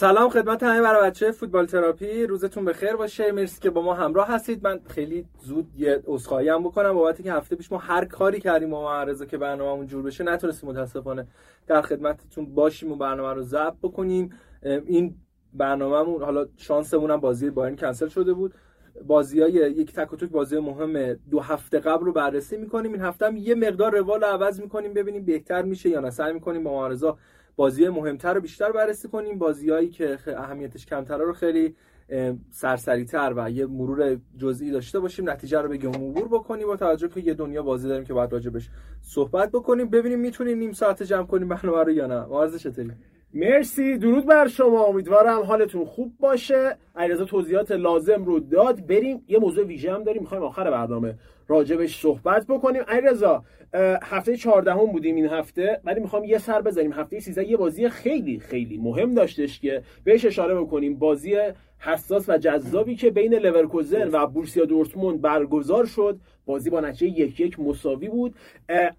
سلام خدمت همه برای بچه فوتبال تراپی. روزتون بخیر باشه. مرسی که با ما همراه هستید. من خیلی زود یه عذرخواهی هم بکنم. بابت که هفته پیش ما هر کاری کردیم با معرضه که برنامه‌مون جور بشه نتونستیم متاسفانه در خدمتتون باشیم و برنامه رو ضبط بکنیم. این برنامهمون حالا شانسمون هم بازی بایرن کنسل شده بود. بازی های یک تک و توک بازی مهم دو هفته قبل رو بررسی می‌کنیم. این هفته هم یه مقدار روال عوض می‌کنیم ببینیم بهتر میشه یا نه. سعی می‌کنیم با معارضا بازی مهمتر رو بیشتر بررسی کنیم. بازیهایی که اهمیتش کمتره رو خیلی سرسریتر و یه مرور جزئی داشته باشیم. نتیجه رو بگیم عبور بکنیم با توجه که یه دنیا بازی داریم که باید راجبش صحبت بکنیم. ببینیم می‌تونیم نیم ساعت جمع کنیم برنامه رو یا نه. معرض چطوری مرسی. درود بر شما. امیدوارم حالتون خوب باشه. علیرضا توضیحات لازم رو داد. بریم. یه موضوع ویژه هم داریم. می‌خوایم آخر برنامه راجبش صحبت بکنیم. علیرضا هفته 14 هم بودیم این هفته ولی می‌خوام یه سر بزنیم. هفته 13 یه بازی خیلی خیلی مهم داشتش که بهش اشاره بکنیم. بازی حساس و جذابی که بین لورکوزن و بورسیا دورتموند برگزار شد. بازی با نتیجه یک یک مساوی بود.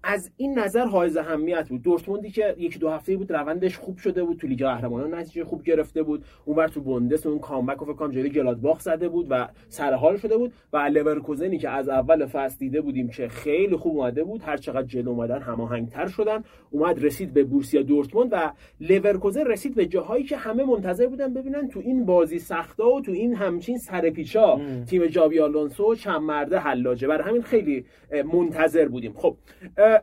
از این نظر حائز اهمیت بود. دورتموندی که یک دو هفته بود روندش خوب شده بود تو لیگ قهرمانان نتیجه خوب گرفته بود. اونور تو بوندس اون comeback فکر کنم گلادباخ زده بود و سرحال شده بود. و لورکوزنی که از اول فصل دیده بودیم که خیلی خوب اومده بود هر چقدر جلو اومدن هماهنگتر شدن. اومد رسید به بورسیا دورتموند و لورکوزن رسید به جاهایی که همه منتظر بودن ببینن تو این بازی سختا و تو این همچین سرپیچا تیم جابی آلونسو چند مرده حلاجه. برای همین خیلی منتظر بودیم. خب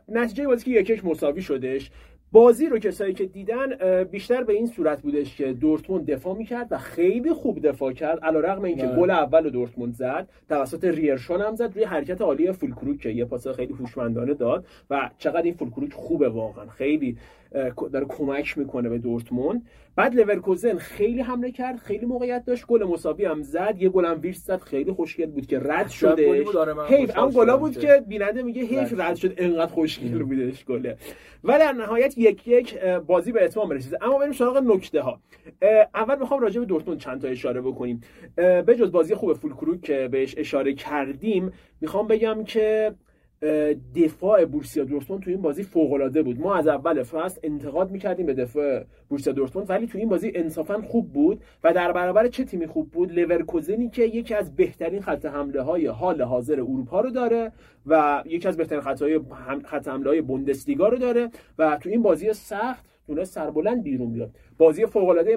نتیجه بازی که یکیش مساوی شدش. بازی رو کسایی که دیدن بیشتر به این صورت بودش که دورتموند دفاع می‌کرد و خیلی خوب دفاع کرد علیرغم اینکه بله. گل اول دورتموند زد. توسط ریرشون هم زد روی حرکت عالی فولکروک که یه پاس خیلی هوشمندانه داد. و چقدر این فولکروک خوبه واقعا. خیلی داره کمک می‌کنه به دورتموند. بعد لورکوزن خیلی حمله کرد خیلی موقعیت داشت. گل مساوی هم زد یه گل هم ویرس زد. خیلی خوشگل بود که رد شده حیف اون گلا بود که بیننده میگه حیف رد شد. انقدر خوشگل بودش گله و در نهایت یک یک بازی به اتمام رسید اما بریم سراغ نکته ها. اول می‌خوام راجع به دورتموند چند تا اشاره بکنیم. به جز بازی خوب فولکروک که بهش اشاره کردیم می‌خوام بگم که دفاع بورسیا دورتموند تو این بازی فوق العاده بود. ما از اول فصل انتقاد می‌کردیم به دفاع بورسیا دورتموند ولی تو این بازی انصافا خوب بود و در برابر چه تیمی خوب بود؟ لورکوزنی که یکی از بهترین خط حمله های حال حاضر اروپا رو داره و یکی از بهترین خط های خط حمله های بوندسلیگا رو داره و تو این بازی سخت تونست سربلند بیرون بیاد. بازی فوق العاده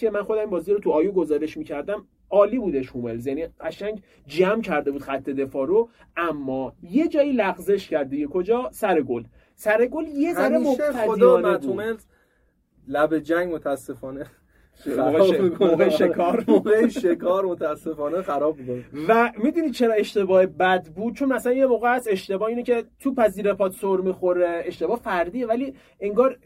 که من خودم این بازی رو تو آیو گزارش می‌کردم. عالی بودش هوملز یعنی قشنگ جمع کرده بود خط دفاع رو اما یه جایی لغزش کرده یه کجا؟ سر گل. سر گل یه ذره مبتدیانه بود. لب جنگ متاسفانه موقع شکار. موقع شکار متاسفانه خراب بود و می‌دونی چرا اشتباه بد بود؟ چون مثلا یه موقع از اشتباه اینه که تو پذیر پاد سر می‌خوره. اشتباه فردیه ولی انگار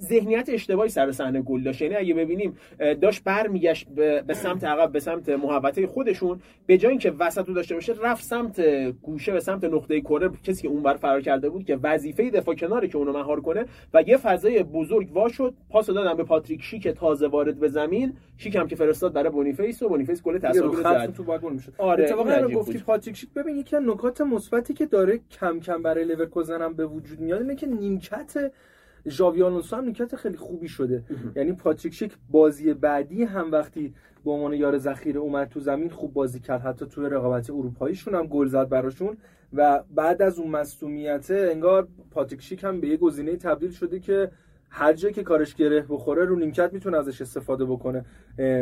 ذهنیت اشتباهی سر صحنه گل داشت. یعنی اگه ببینیم داشت برمیگشت به سمت عقب به سمت محوطه خودشون. به جای اینکه وسط رو داشته باشه رفت سمت گوشه به سمت نقطه کور کسی که اونور فرار کرده بود که وظیفه دفاع کناره که اونو مهار کنه و یه فضای بزرگ وا شد. پاس دادن به پاتریک شیک تازه وارد به زمین. شیک هم که فرستاد برای بونیفیس و بونیفیس گل تساوی زد. تو گل می‌شد. آره اتفاقا گفتی پاتریک شیک. ببین یکی نکات مثبتی که داره کم کم برای لورکوزن هم به وجود میاد اینه که نیمکت ژاوی آلونسو هم نکات خیلی خوبی شده. یعنی پاتریک شیک بازی بعدی هم وقتی به عنوان یار ذخیره اومد تو زمین خوب بازی کرد. حتی تو رقابت اروپاییشون هم گل زد براشون. و بعد از اون مصونیت انگار پاتریک شیک هم به یه گزینه تبدیل شده که هر جایی که کارش گره بخوره رو نیمکت می‌تونه ازش استفاده بکنه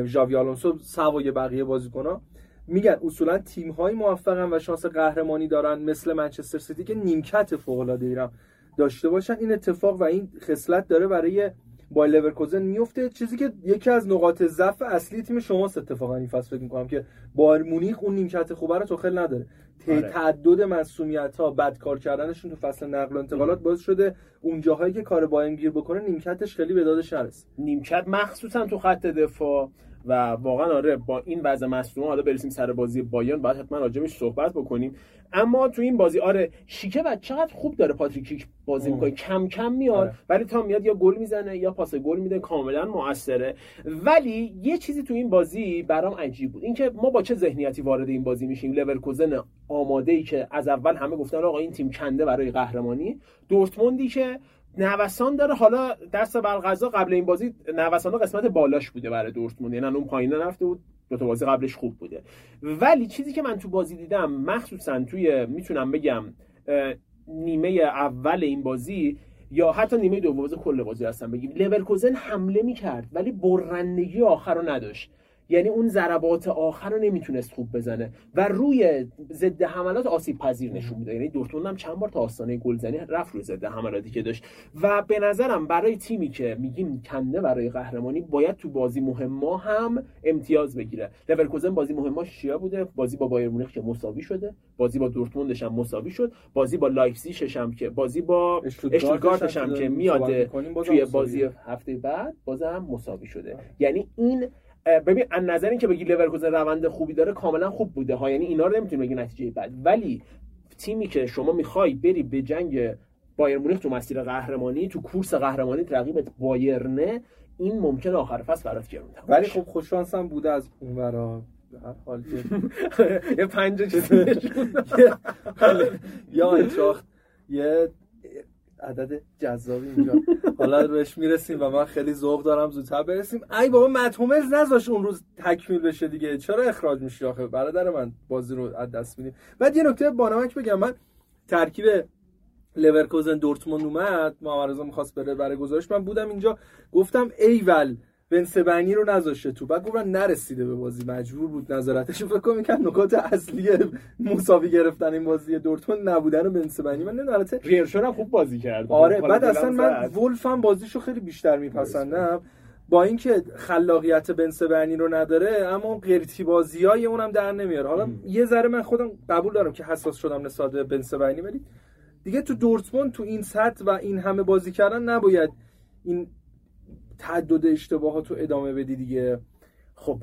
ژاوی آلونسو سوای بقیه بازیکن‌ها. میگن اصولا تیم های موفقن و شانس قهرمانی دارن مثل منچستر سیتی که نیمکت فوق العاده ایرم داشته باشن این اتفاق و این خصلت داره برای با لورکوزن میفته. چیزی که یکی از نقاط ضعف اصلی تیم شماست اتفاقا این فصل فکر می‌کنم که با مونیخ اون نیمکت خوبه رو خیلی نداره. آره. تعدد مسئولیت ها بد کار کردنشون تو فصل نقل و انتقالات باز شده اون جاهایی که کار با گیر بکنه نیمکتش خیلی به دادش نرسه. نیمکت مخصوصا تو خط دفاع. و واقعا آره با این وضع مصدوم حالا برسیم سر بازی بایان باید حتما راجبش صحبت بکنیم. اما تو این بازی آره شیکه و چقدر خوب داره پاتریک شیک بازی می‌کنه. کم کم میاد آره. ولی تا میاد یا گل می‌زنه یا پاس گل میده کاملا موثره. ولی یه چیزی تو این بازی برام عجیب بود. اینکه ما با چه ذهنیتی وارد این بازی میشیم؟ لورکوزن آماده ای که از اول همه گفتن آقا این تیم کنده برای قهرمانی. دورتموندی که نوسان داره حالا دست بر غذا قبل این بازی نوسان قسمت بالاش بوده برای دورتموند. یعنی اون پایین نرفته بود دو تا بازی قبلش خوب بوده. ولی چیزی که من تو بازی دیدم مخصوصا توی می‌تونم بگم نیمه اول این بازی یا حتی نیمه دوم بازی کل بازی هستم بگیم. لورکوزن حمله می‌کرد ولی برندگی آخر رو نداشت. یعنی اون ضربات آخر رو نمی‌تونست خوب بزنه و روی ضد حملات آسیب پذیر نشون میده. یعنی دورتموند هم چند بار تا آستانه گلزنی رفت روی ضد حملاتی که داشت. و به نظرم برای تیمی که میگیم کاندیده برای قهرمانی باید تو بازی مهما هم امتیاز بگیره. لورکوزن بازی مهماش چیا بوده؟ بازی با بایرن مونیخ که مساوی شده. بازی با دورتموندش هم مساوی شد. بازی با لایپزیگش هم که بازی با اشتوتگارتش هم که میاد توی بازی هفته بعد بازم مساوی شده. یعنی این ببین از نظر اینکه بگی لورکوزن روند خوبی داره کاملا خوب بوده ها. یعنی اینا رو نمی‌تونی بگی نتیجه بد ولی تیمی که شما می‌خوای بری به جنگ بایر مونیخ تو مسیر قهرمانی تو کورس قهرمانی رقیبت بایرنه این ممکن آخر فصل برات گرون ولی خب خوش هم بوده از اون ورا. هر حال یه پنجه چیزی یا یه عدد جذابی اینجا حالا بهش می‌رسیم و من خیلی ذوق دارم زودتر برسیم. ای بابا متومز نذاش اون روز تکمیل بشه دیگه. چرا اخراج میشی آخه؟ برادر من بازی رو از دست میدیم بعد یه نکته بانمک بگم. من ترکیب لورکوزن دورتموند اومد. محمد می‌خواست بره برای گزارش من بودم اینجا. گفتم ایول بنسبنی رو نذاشته تو. بعد گفتن نرسیده به بازی. مجبور بود نظارتش فکر کنم که نکات اصلی مساوی گرفتن این بازی دورتموند نبودن بنسبنی من نمی‌دونم ریرشون هم خوب بازی کرد. آره بعد اصلا من ولفم بازیشو خیلی بیشتر میپسندم. با اینکه خلاقیت بنسبنی رو نداره اما قرتی بازی های اونم در نمیاره. حالا یه ذره من خودم قبول دارم که حساس شدم نسبت به بنسبنی ولی دیگه تو دورتموند تو این سطح و این همه بازی کردن نباید این تعدد اشتباهات رو ادامه بدی دیگه. خب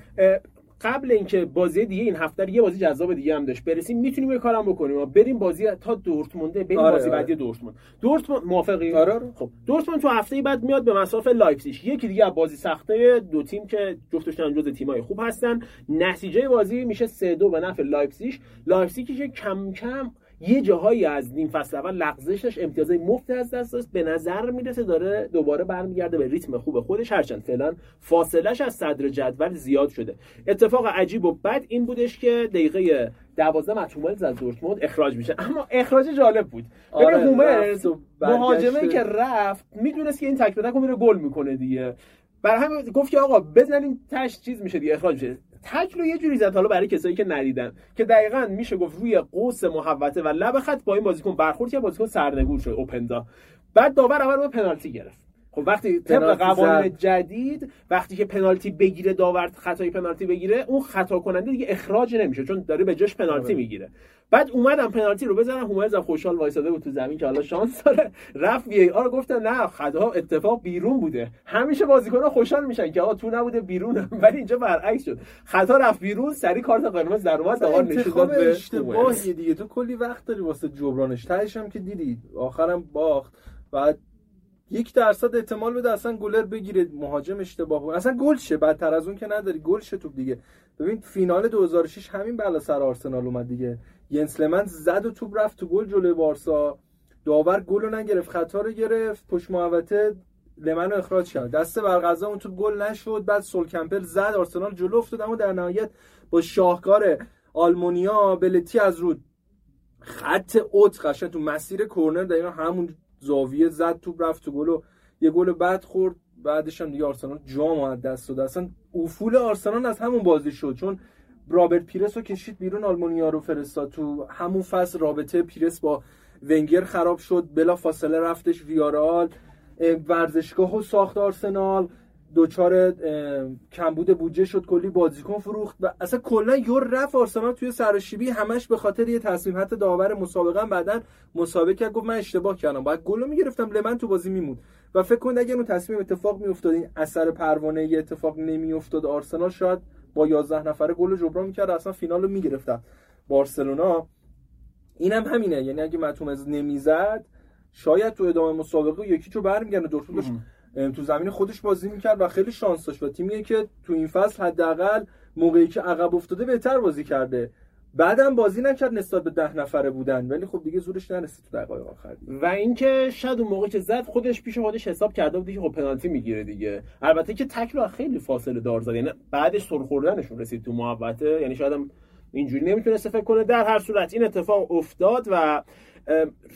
قبل اینکه بازی دیگه این هفته یه بازی جذاب دیگه هم داشت. برسیم می‌تونیم یه کارم بکنیم. بریم بازی تا دورتمونده بریم آره بازی آره. بعدی دورتموند. دورتموند موافقی؟ آره, آره. خب دورتموند تو هفته بعد میاد به مصاف لایپزیگ. یکی دیگه از بازی سخته دو تیم که جفتشون جزء تیمای خوب هستن. نتیجه بازی میشه 3 2 به نفع لایپزیگ. لایپزیگی که کم کم یه جاهایی از نیم فصل اول لغزش داشت امتیازهای مفت از دست داشت به نظر می‌رسه داره دوباره برمیگرده به ریتم خوب خودش هرچند فعلا فاصلش از صدر جدول زیاد شده. اتفاق عجیب و بد این بودش که دقیقه دوازده متومل از دورتموند اخراج میشه. اما اخراج جالب بود. آره هومرز مهاجمه که رفت می‌دونست که این تک به میره گل می‌کنه دیگه. برای همین گفت که آقا بزنین تش چیز میشه دیگه اخراج میشه. تک رو یه جوری زد حالا برای کسایی که ندیدن که دقیقا میشه گفت روی قوس محوطه و لب خط با این بازیکن برخورد که بازیکن سرنگون شد اوپندا. بعد داور اول پنالتی گرفت. خب وقتی طبق قوانین جدید وقتی که پنالتی بگیره داور خطای پنالتی بگیره اون خطا کننده دیگه اخراج نمیشه چون داره به جاش پنالتی آره. می‌گیره. بعد اومدم پنالتی رو بزنم هومرز خوشحال وایساده بود تو زمین که حالا شانس داره. رفت وی آر گفتن نه خطا اتفاق بیرون بوده. همیشه بازیکن‌ها خوشحال میشن که آقا تو نبوده بیرون ولی اینجا برعکس شد. خطا رفت بیرون سری کارت قرمز در اومد داور نشون داد به اشتباهی دیگه. تو کلی وقت داری واسه جبرانش. تهش هم که دیدی. آخرم باخت. بعد یک درصد احتمال بده اصلا گلر بگیره مهاجم اشتباه بود. اصلا گل شه بدتر از اون که نداری. گل شه توپ دیگه. ببین فینال 2006 همین بلا سر آرسنال اومد دیگه. ینس لمن زد و توپ رفت تو گل جلوی بارسا. داور گل رو نگرفت خطا رو گرفت. پشت محوطه لمن رو اخراج کرد. دست برغزا اون تو گل نشد. بعد سول کمپل زد. آرسنال جلو افتاد. اما در نهایت با شاهکار آلمونیا بلتی از رو خط اوت قشنگ تو مسیر کورنر دقیقا همون زاویه زد توپ رفت تو گل و یه گل بعد خورد. بعدش هم دیگه آرسنال جام از دست داد اصلا افول آرسنال از همون بازی شد چون رابرت پیرس رو کشید بیرون آلمانیا رو فرستاد. تو همون فصل رابطه پیرس با ونگر خراب شد. بلا فاصله رفتش ویارال. ورزشگاه و ساخت آرسنال. دوچار کمبود بودجه شد کلی بازیکن فروخت و اصلا کلا یور رفت آرسنال توی سرشیبی همش به خاطر یه تصمیم حتی داور مسابقه بعدا مسابقه کرد گفت من اشتباه کردم. باید گل می‌گرفتم لمن تو بازی میموند. و فکر کنید اگه اون تصمیم اتفاق میافتاد این اثر پروانه یه اتفاق نمیافتاد آرسنال شاید با 11 نفره گل جبران می‌کرد اصلا فینال رو می‌گرفتن. بارسلونا اینم هم همینه. یعنی اگه متومز نمی‌زد شاید تو ادامه مسابقه یکی چو برمیگرده دورتموند تو زمین خودش بازی می‌کرد و خیلی شانس داشت. و تیمیه که تو این فصل حداقل موقعی که عقب افتاده بهتر بازی کرده. بعدم بازی نکرد نسبت به ده نفره بودن. ولی خب دیگه زورش نرسید تو دقایق آخر. و اینکه شاید اون موقع که زد خودش پیش خودش حساب کرده بود که خب پنالتی می‌گیره دیگه. البته که تکل خیلی فاصله دار زد. یعنی بعدش سر خوردنشون رسید تو محوطه. یعنی شاید هم اینجوری نمی‌تونست فکر کنه. در هر صورت این اتفاق افتاد و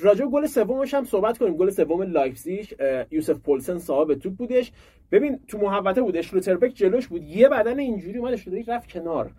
راجع گل سومش هم صحبت کنیم. گل سوم لایپزیگ یوسف پولسن صاحب توپ بودش. ببین تو محوطه بود اشلوتربک جلوش بود. یه بدن اینجوری اومد اشلوتربک رفت کنار.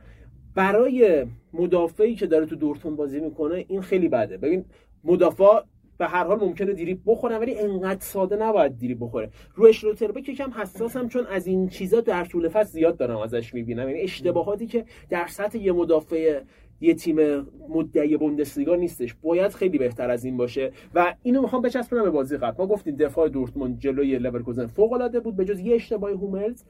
برای مدافعی که داره تو دورتموند بازی می‌کنه این خیلی بده. ببین مدافع به هر حال ممکنه دریبل بخوره ولی انقدر ساده نباید دریبل بخوره. رو اشلوتربک یکم حساسم چون از این چیزا در طول فصل زیاد دارم ازش می‌بینم. یعنی اشتباهاتی که در سطح یه مدافع یه تیم مدعی بوندسلیگا نیستش. باید خیلی بهتر از این باشه. و اینو می‌خوام بچسبونم به بازی قبل. ما گفتیم دفاع دورتموند جلوی لورکوزن فوق العاده بود به جز یه اشتباه هوملز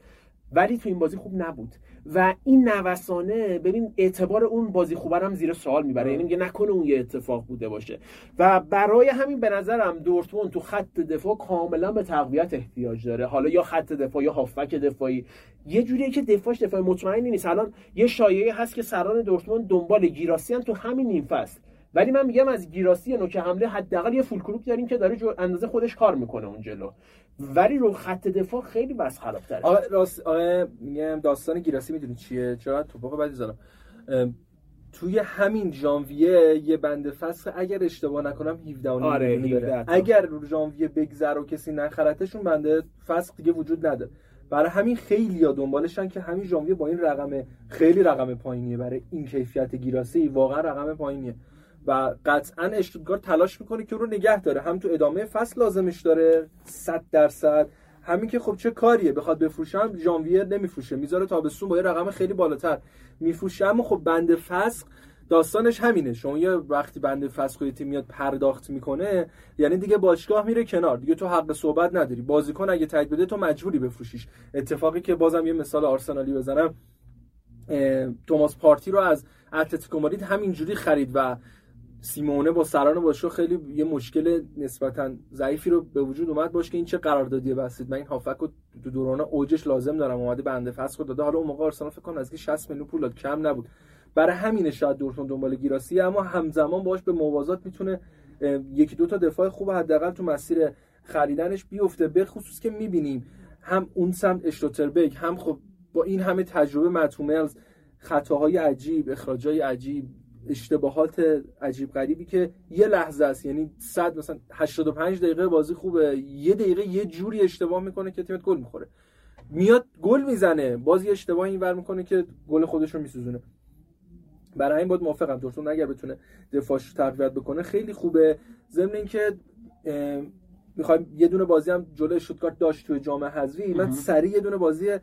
ولی تو این بازی خوب نبود. و این نوسانه ببین اعتبار اون بازی خوبه هم زیر سوال می‌بره. یعنی میگه نکنه اون یه اتفاق بوده باشه. و برای همین به نظرم دورتموند تو خط دفاع کاملا به تقویت احتیاج داره. حالا یا خط دفاع یا هافک دفاعی. یه جوریه که دفاعش دفاع مطمئنی نیست. الان یه شایعه هست که سران دورتموند دنبال گیراسی تو همین نیم فصل. ولی من میگم از گیراسی نوک حمله حداقل یه فول کروک داریم که داره اندازه خودش کار می‌کنه اون جلو. ولی رو خط دفاع خیلی بس خرابتره. آره راست آره میگم داستان گیراسی می‌دونی چیه؟ چرا؟ توپاق بعدی زدم. توی همین ژانویه یه بنده فصل اگر اشتباه نکنم 17 آره اگر رو ژانویه بگذر و کسی نخرتشون بنده فصل دیگه وجود نداره. برای همین خیلی ها دنبالشن که همین ژانویه با این رقم خیلی رقم پایینیه. برای این کیفیت گیراسی واقعا رقم پایینیه. و قطعا اشتوتگارت تلاش می‌کنه که رو نگه داره. هم تو ادامه فصل لازمش داره 100 درصد. همین که خب چه کاریه؟ بخواد بفروشه ژانویه نمیفروشه. می‌ذاره تابستون با یه رقم خیلی بالاتر میفروشه. اما خب بند فسخ داستانش همینه. شما یه وقتی بند فسخ و تیم میاد پرداخت می‌کنه یعنی دیگه باشگاه میره کنار. دیگه تو حق صحبت نداری. بازیکن اگه تایید بده تو مجبوری بفروشیش. اتفاقی که بازم یه مثال آرسنالی بزنم توماس پارتی رو از اتلتیکو مادرید همینجوری خرید و سیمونه با سران باشگاه خیلی یه مشکل نسبتا ضعیفی رو به وجود اومد. باشه که این چه قراردادی بستید. من این هافک رو تو دوران اوجش لازم دارم. اومده بنده فسخ داده. حالا اون موقع آرسنال فکر کنم از 60 میلیون پول کم نبود. برای همین شاید دورتون دنبال گیراسی. اما همزمان باش به موازات می‌تونه یکی دو تا دفاع خوب حداقل تو مسیر خریدنش بیفته. به خصوص که می‌بینیم هم اون سمت اشتوتربک هم خب با این همه تجربه متوملز خطاهای عجیب اخراجای عجیب اشتباهات عجیب غریبی که یه لحظه است. یعنی 100 مثلا 85 دقیقه بازی خوبه. یه دقیقه یه جوری اشتباه می‌کنه که تیمت گل می‌خوره. میاد گل می‌زنه. بازی اشتباه اینور می‌کنه که گل خودش رو میسوزونه. برای این بود موافقم. دورتموند اگر بتونه دفاعش تقویت بکنه خیلی خوبه. ضمن اینکه می‌خوایم یه دونه بازی هم جلوی اشتوتگارت داشت توی جام حذفی. من سریع یه دونه بازی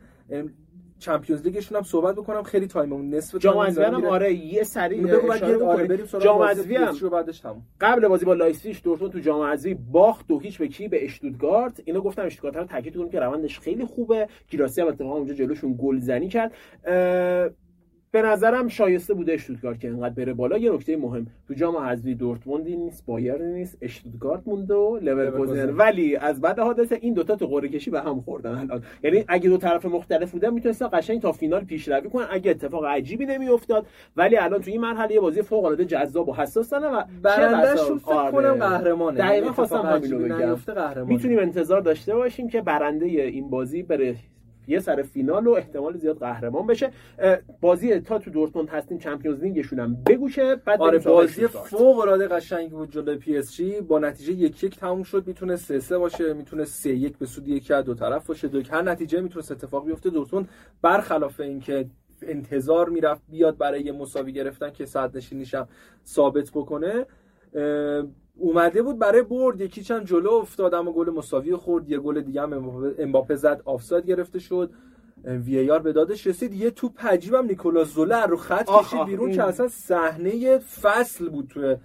Champions League شون هم صحبت بکنم. خیلی time مون نصف جام هم آره یه سری اشاره آره بریم جام حذفی هم قبل بازی با لایپزیگ دورتموند تو جام حذفی باخت دو هیچ به کی؟ به اشتوتگارت اینو گفتم اشتوتگارت رو تاکید که روندش خیلی خوبه. گیراسی هم اتفاقا اونجا جلوشون گلزنی کرد. به نظرم شایسته بوده اشتوتگارت که اینقدر بره بالا. یه نکته مهم تو جام حذفی دورتموندی نیست بایر نیست اشتوتگارت مونده و لورکوزن. ولی از بعد حادثه این دوتا تو قرعه کشی به هم خوردن الان. یعنی اگه دو طرف مختلف بودن می‌تونستن قشنگ تا فینال پیشروی کنن. اگه اتفاق عجیبی نمیافتاد ولی الان تو این مرحله بازی فوق العاده جذاب و حساس دارن و برندهشون فکر آره. کنم قهرمانه دقیقاً یعنی خواستم همین رو می‌تونیم انتظار داشته باشیم که برنده این بازی بره یه سر فینال و احتمال زیاد قهرمان بشه. بازی تا تو دورتموند هستیم Champions League شون هم بگوشه بعد آره بازی فوق العاده قشنگ بود جلوی پی اس جی. با نتیجه یک یک تموم شد. می‌تونه سه سه باشه می‌تونه سه یک به سود یکی از دو طرف باشه. دو هر نتیجه می‌تونه اتفاق بیفته. دورتموند برخلاف اینکه انتظار می‌رفت بیاد برای مساوی گرفتن که صدرنشینیشم ثابت بکنه اومده بود برای برد یکی چند جلو افتاد اما گل مساوی خورد یه گل دیگه هم امباپه زد آفساید گرفته شد. وی آر به دادش رسید. یه توپ عجیبم نیکولاس زوله رو خط کشید بیرون که اصلا صحنه فصل بود تو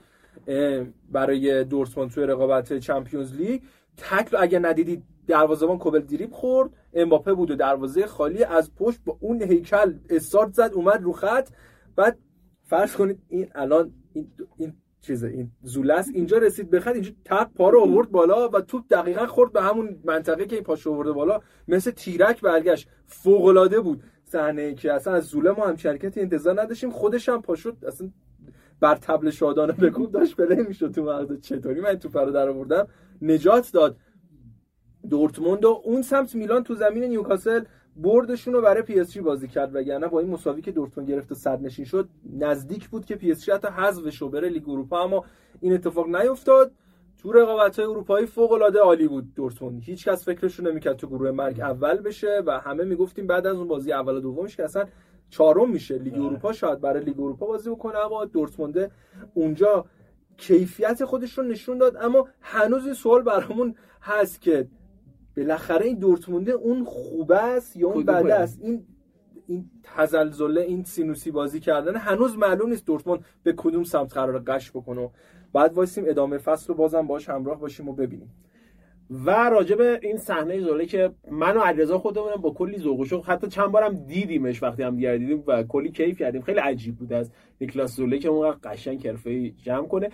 برای دورتموند توی رقابت چمپیونز لیگ. تکل اگه ندیدید دروازه‌بان کوبل دریپ خورد. امباپه بود و دروازه خالی از پشت با اون هیکل استارت زد اومد رو خط. بعد فرض کنید این الان این, این چیزه این زولس اینجا رسید بخد اینجا تق پا رو آورد بالا و توپ دقیقا خورد به همون منطقه که پاشو آورده بالا. مثل تیرک برگشت. فوق العاده بود. صحنه که اصلا از زوله ما هم شرکت انتظار نداشتیم. خودش هم پاشو اصلا بر تبل شادانه بکوب داشت پلی می‌شد تو مغز. چطوری؟ من تو رو در آوردم. نجات داد. دورتموند و اون سمت میلان تو زمین نیوکاسل. بردشون رو برای پی اس جی بازی کرد وگرنه با این مساوی که دورتموند گرفت و صد نشین شد نزدیک بود که پی اس جی حتی حذف بره لیگ اروپا. اما این اتفاق نیفتاد. تو رقابت های اروپایی فوق العاده عالی بود دورتموند. هیچ کس فکرشون نمی‌کرد تو گروه مرگ اول بشه و همه می‌گفتیم بعد از اون بازی اول و دومش که اصلا چهارم میشه. لیگ اروپا شاید برای لیگ اروپا بازی بکنه اما دورتموند اونجا کیفیت خودش رو نشون داد. اما هنوز این سوال برامون هست که بالاخره این دورتمونده اون خوبه است یا اون بده است؟ این این تزلزله این سینوسی بازی کردن هنوز معلوم نیست دورتموند به کدوم سمت قرار قش بکنه. بعد وایسیم ادامه فصل رو بازم باش همراه باشیم و ببینیم. و راجع به این صحنه زوله که من و علیرضا خودمون با کلی ذوق و شوق حتی چند بارم دیدیمش وقتی هم دیگر دیدیم و کلی کیف کردیم. خیلی عجیب بود از نیکلاس زوله که اون قشنگ کرفه جمع کنه.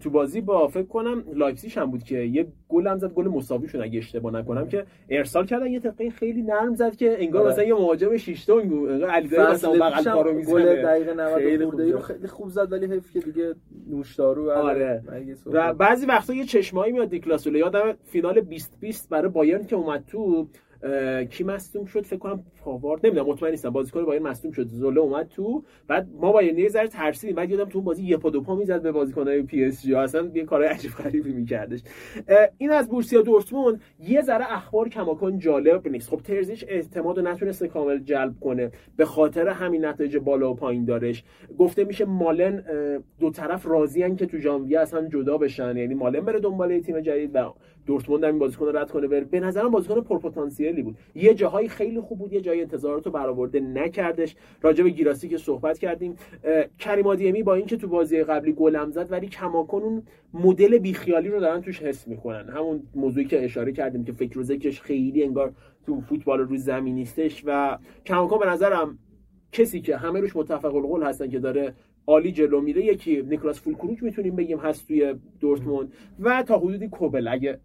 تو بازی با فکر کنم لایپزیگ هم بود که یه گل هم زد گل مساوی شون اگه اشتباه نکنم که ارسال کردن یه دقیقه خیلی نرم زد که انگار مثلا یه مهاجم 6 تا انگار علیرضا مثلا بغل پارو می‌زنه. گل دقیقه 90 خورده رو خیلی خوب زد ولی حیف که دیگه نوشدارو آره. و بعضی وقتا یه چشمه‌هایی میاد نیکلاس زوله. یادم فینال 20 20 برای بایرن که اومد تو کی مصدوم شد فکر کنم پاوارد نمی‌دونم مطمئن نیستم. بازیکن بایرن مصدوم شد. زوله اومد تو. بعد ما با یه ذره ترسیدیم. بعد یادم تو بازی یه پا دو پا می‌زد به بازیکنای پی اس جی. اصلا یه کارهای عجیب غریبی میکردش. این از بورسیا دورتموند. یه ذره اخبار کماکان جالب نیست. خب ترزیچ اعتماد رو نتونسته کامل جلب کنه. به خاطر همین نتایج بالا و پایین دارش. گفته میشه مالن دو طرف راضی که تو ژانویه اصلا جدا بشن. یعنی مالن بره دنبال تیم جدید و دورتموند هم این بازیکن رو رد کنه. بره به نظرم بازیکن پرپتانسیلی بود. یه جاهایی خیلی خوب بود یه جای انتظارات رو برآورده نکردش. راجع به گیراسی که صحبت کردیم کریم آدیمی با اینکه تو بازی قبلی گلم زد ولی کماکن اون مدل بیخیالی رو دارن توش حس می‌کنن. همون موضوعی که اشاره کردیم که فکر ذکرش خیلی انگار تو فوتبال روی زمین نیستش و کماکان به نظرم کسی که همه روش متفق القول هستن که داره عالی جلو میره یکی نیکلاس فولکروک می‌تونیم بگیم هست توی دورتموند. و تا حدودی کوبل. اگه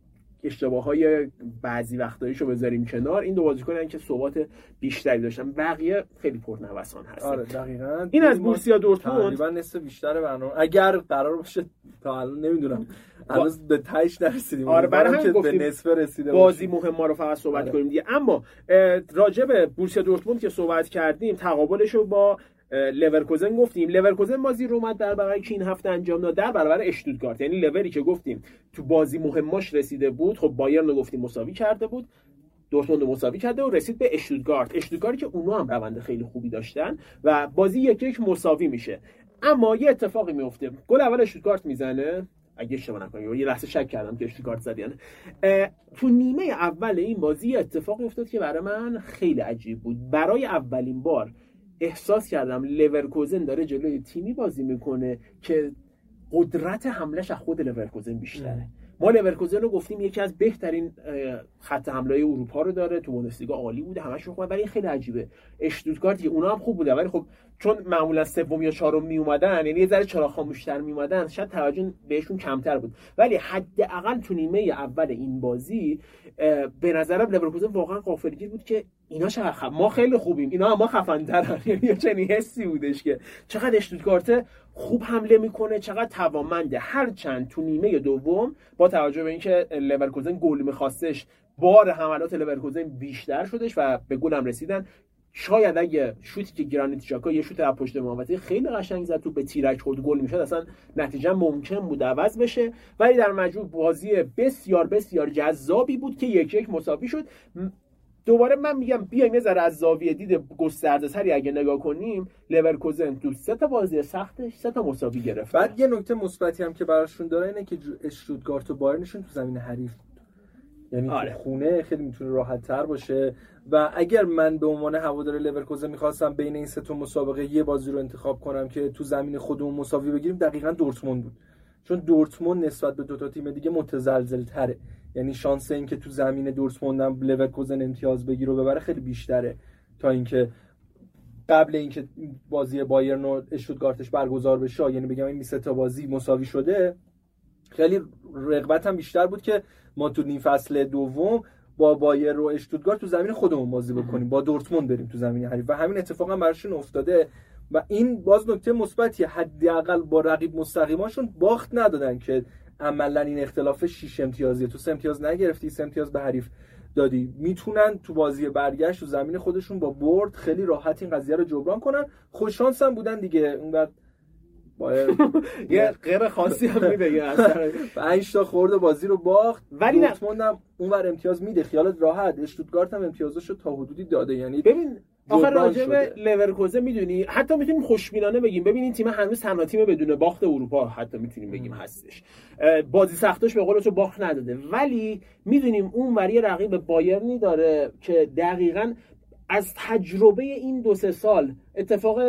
اشتباه های بعضی وقتایشو بذاریم کنار. این دو بازیکن که ثبات بیشتری داشتن. بقیه خیلی پرنوسان هستن. آره دقیقاً. این از بورسیا دورتموند. تقریبا نصف بیشتر برنامه. اگر قرار باشه تا الان نمی‌دونم. هنوز به تهش نرسیدیم. آره برای که به نصف رسیده بازی مهم ما رو فقط صحبت آره. کنیم دیگه. اما راجع به بورسیا دورتموند که صحبت کردیم تقابلش رو با لورکوزن گفتیم. لورکوزن بازی رو اومد در برابر کی این هفته انجام داد در برابر اشتوتگارت یعنی لوری که گفتیم تو بازی مهماش رسیده بود خب بایرن رو گفتیم مساوی کرده بود. دورتموند مساوی کرده و رسید به اشتوتگارت اشتوتگارت که اونا هم روند خیلی خوبی داشتن و بازی یک یک مساوی میشه. اما یه اتفاقی میفته. گل اول اشتوتگارت می‌زنه. اگه اشتباه نکنم یه لحظه شک کردم که اشتوتگارت زد یعنی تو نیمه اول این بازی اتفاقی افتاد که برای من خیلی عجیب بود. برای اولین بار احساس کردم لورکوزن داره جلوی تیمی بازی می‌کنه که قدرت حملش از خود لورکوزن بیشتره. ما لورکوزن رو گفتیم یکی از بهترین خط حمله اروپا رو داره تو بوندسلیگا عالی بوده همش خوبه ولی خیلی عجیبه. اشتوتگارت اونا هم خوب بوده ولی خب چون معمولا سوم یا چهارم می اومدن یعنی یه ذره چرا خاموشتر می اومدن شاید توجه بهشون کمتر بود. ولی حداقل تو نیمه اول این بازی به نظرم لورکوزن واقعا غافلگیر بود که اینا چقدر ما خیلی خوبیم. اینا هم ما خفن‌ترن. یعنی چنین حسی بودش که چقدر اشتوتگارت خوب حمله می‌کنه چقدر توانمنده. هر چند تو نیمه دوم با توجه به اینکه لورکوزن گل میخواستش بار حملات لورکوزن بیشتر شدش و به گلم رسیدن. شاید اگه شوتی که گرانیت جاکا یه شوت از پشت محوطه خیلی قشنگ زد تو به تیرک خود گل می‌شد اصلا نتیجه ممکن بود عوض بشه. ولی در مجموع بازی بسیار بسیار جذابی بود که یک یک مساوی شد. دوباره من میگم بیایم یه ذره از زاویه دید گسترده تری اگه نگاه کنیم لورکوزن تو سه تا بازی سختش سه تا مساوی گرفت بعد یه نکته مثبتی هم که براشون داره اینه که اشتوتگارت و بایرنشون تو زمین حریف یعنی آره. خونه خیلی می‌تونه راحت تر باشه. و اگر من به عنوان هوادار لورکوزن می‌خواستم بین این سه تا مسابقه یه بازی رو انتخاب کنم که تو زمین خودمون مساوی بگیریم دقیقا دورتموند بود. چون دورتموند نسبت به دو تا تیم دیگه متزلزل تره یعنی شانس اینکه تو زمین دورتموند هم لورکوزن امتیاز بگیره و ببره خیلی بیشتره. تا اینکه قبل اینکه بازی بایرن و اشتوتگارتش برگزار بشه یعنی بگم این تا بازی مساوی شده خیلی رغبت هم بیشتر بود که ما تو نیم فصل دوم با بایر و اشتوتگارت تو زمین خودمون بازی بکنیم با دورتموند بریم تو زمین حریف. و همین اتفاق هم براشون افتاده. و این باز نکته مثبتی حداقل با رقیب مستقیماشون باخت ندادن که عملا این اختلاف 6 امتیازیه. تو امتیاز نگرفتی سه امتیاز به حریف دادی. می‌تونن تو بازی برگشت و زمین خودشون با برد خیلی راحت این قضیه رو جبران کنن. خوششانس هم بودن دیگه. اون یه غیر خاصی هم میده یه پنج تا خورده بازی رو باخت. ولی دورتموند هم اونور امتیاز میده. خیالت راحت. اشتوتگارت هم امتیازش رو تا حدودی داده. یعنی ببین آخر راجع به لورکوزن می‌دونی؟ حتی می‌تونیم خوشبینانه بگیم. ببین این تیم هنوز تنها تیم بدون باخت اروپا حتی می‌تونیم بگیم هستش. بازی سختش به قول تو باخت نداده. ولی می‌دونیم اون وری رقیب بایرنی داره که دقیقا از تجربه این دو سه سال اتفاق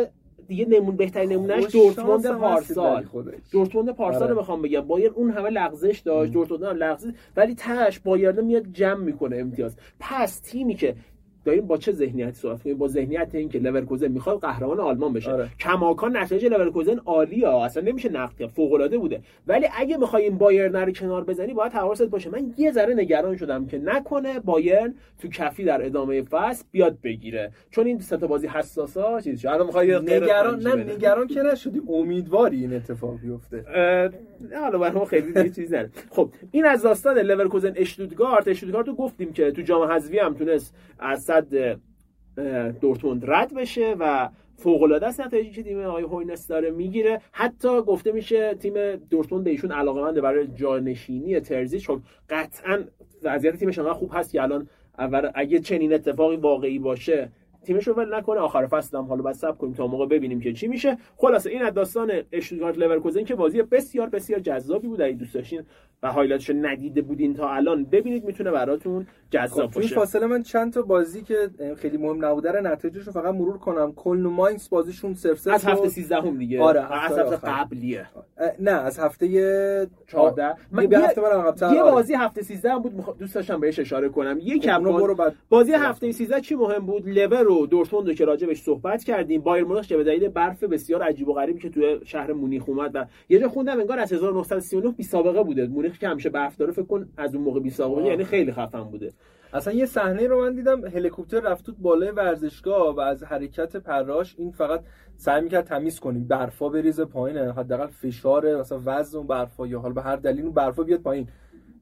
دیگه نمون بهترین نمونهش دورتموند پارسال. دورتموند پارسال رو. بخوام بگم. بایرن اون همه لغزش داشت دورتموند هم لغزش ولی تهش بایرن میاد جمع می‌کنه امتیاز. پس تیمی که داریم با چه ذهنیتی صحبت کنیم با ذهنیت اینکه لورکوزن می‌خواد قهرمان آلمان بشه. آره. کماکان نتایج لورکوزن عالیه. اصلا نمیشه نقد کرد. فوق العاده بوده. ولی اگه می‌خوای این بایرن رو کنار بزنی باید حواست باشه. من یه ذره نگران شدم که نکنه بایرن تو کفی در ادامه فصل بیاد بگیره. چون این سه تا بازی حساسا چیز الان می‌خوای نگران نه نگران که نشدی. امیدواری این اتفاق بیفته. حالا برام خیلی چیز نه خب این از داستان لورکوزن اشتوتگارت اشتوتگارت رو گفتیم که تو جام حذفی هم تونست از سد دورتموند رد بشه و فوق العاده است نتایجی که تیم آقای هوینس داره می‌گیره. حتی گفته میشه تیم دورتموند به ایشون علاقمنده برای جانشینی ترزیچ چون قطعا وضعیت تیمش انقدر خوب هست که الان اول اگه چنین اتفاقی واقعی باشه تیمش رو ول نکنه. آخر فصل هم حالا بعد صبر کنیم تا موقع ببینیم که چی میشه. خلاصه این از داستان اشتوتگارت لورکوزن که بازی بسیار بسیار جذابی بود. اگه دوست داشتین و هایلایتش ندیده بودین تا الان ببینید می‌تونه براتون جذاب خب، باشه. فاصله من چند تا بازی که خیلی مهم نبوده رو نتایجش رو فقط مرور کنم. کلن و ماینز بازیشون صفر صفر از هفته 13 هم دیگه. آره از هفته قبلیه. نه از هفته 14 من یه هفته من یه بازی هفته 13 هم بود. دوست داشتم بهش اشاره کنم. یکم خب، برو بعد. بازی هفته 13 چی مهم بود؟ لور و دورتموند که راجبش صحبت کردیم بایر مونیخ که به دلیل برف بسیار عجیب و غریبی که توی شهر مونیخ اومد و یه جا خوندم انگار از 1939 بی سابقه بوده. مونیخ که همیشه برف داره فکر کن از اون موقع بی سابقه یعنی خیلی خفن بوده. اصلا یه صحنه رو من دیدم هلیکوپتر رفت تو بالای ورزشگاه و از حرکت پراش این فقط سعی می‌کرد تمیز کنیم برفا بریزه پایین حداقل فشار مثلا وزن اون برفا یا حالا به هر دلیل اون برفا بیاد پایین.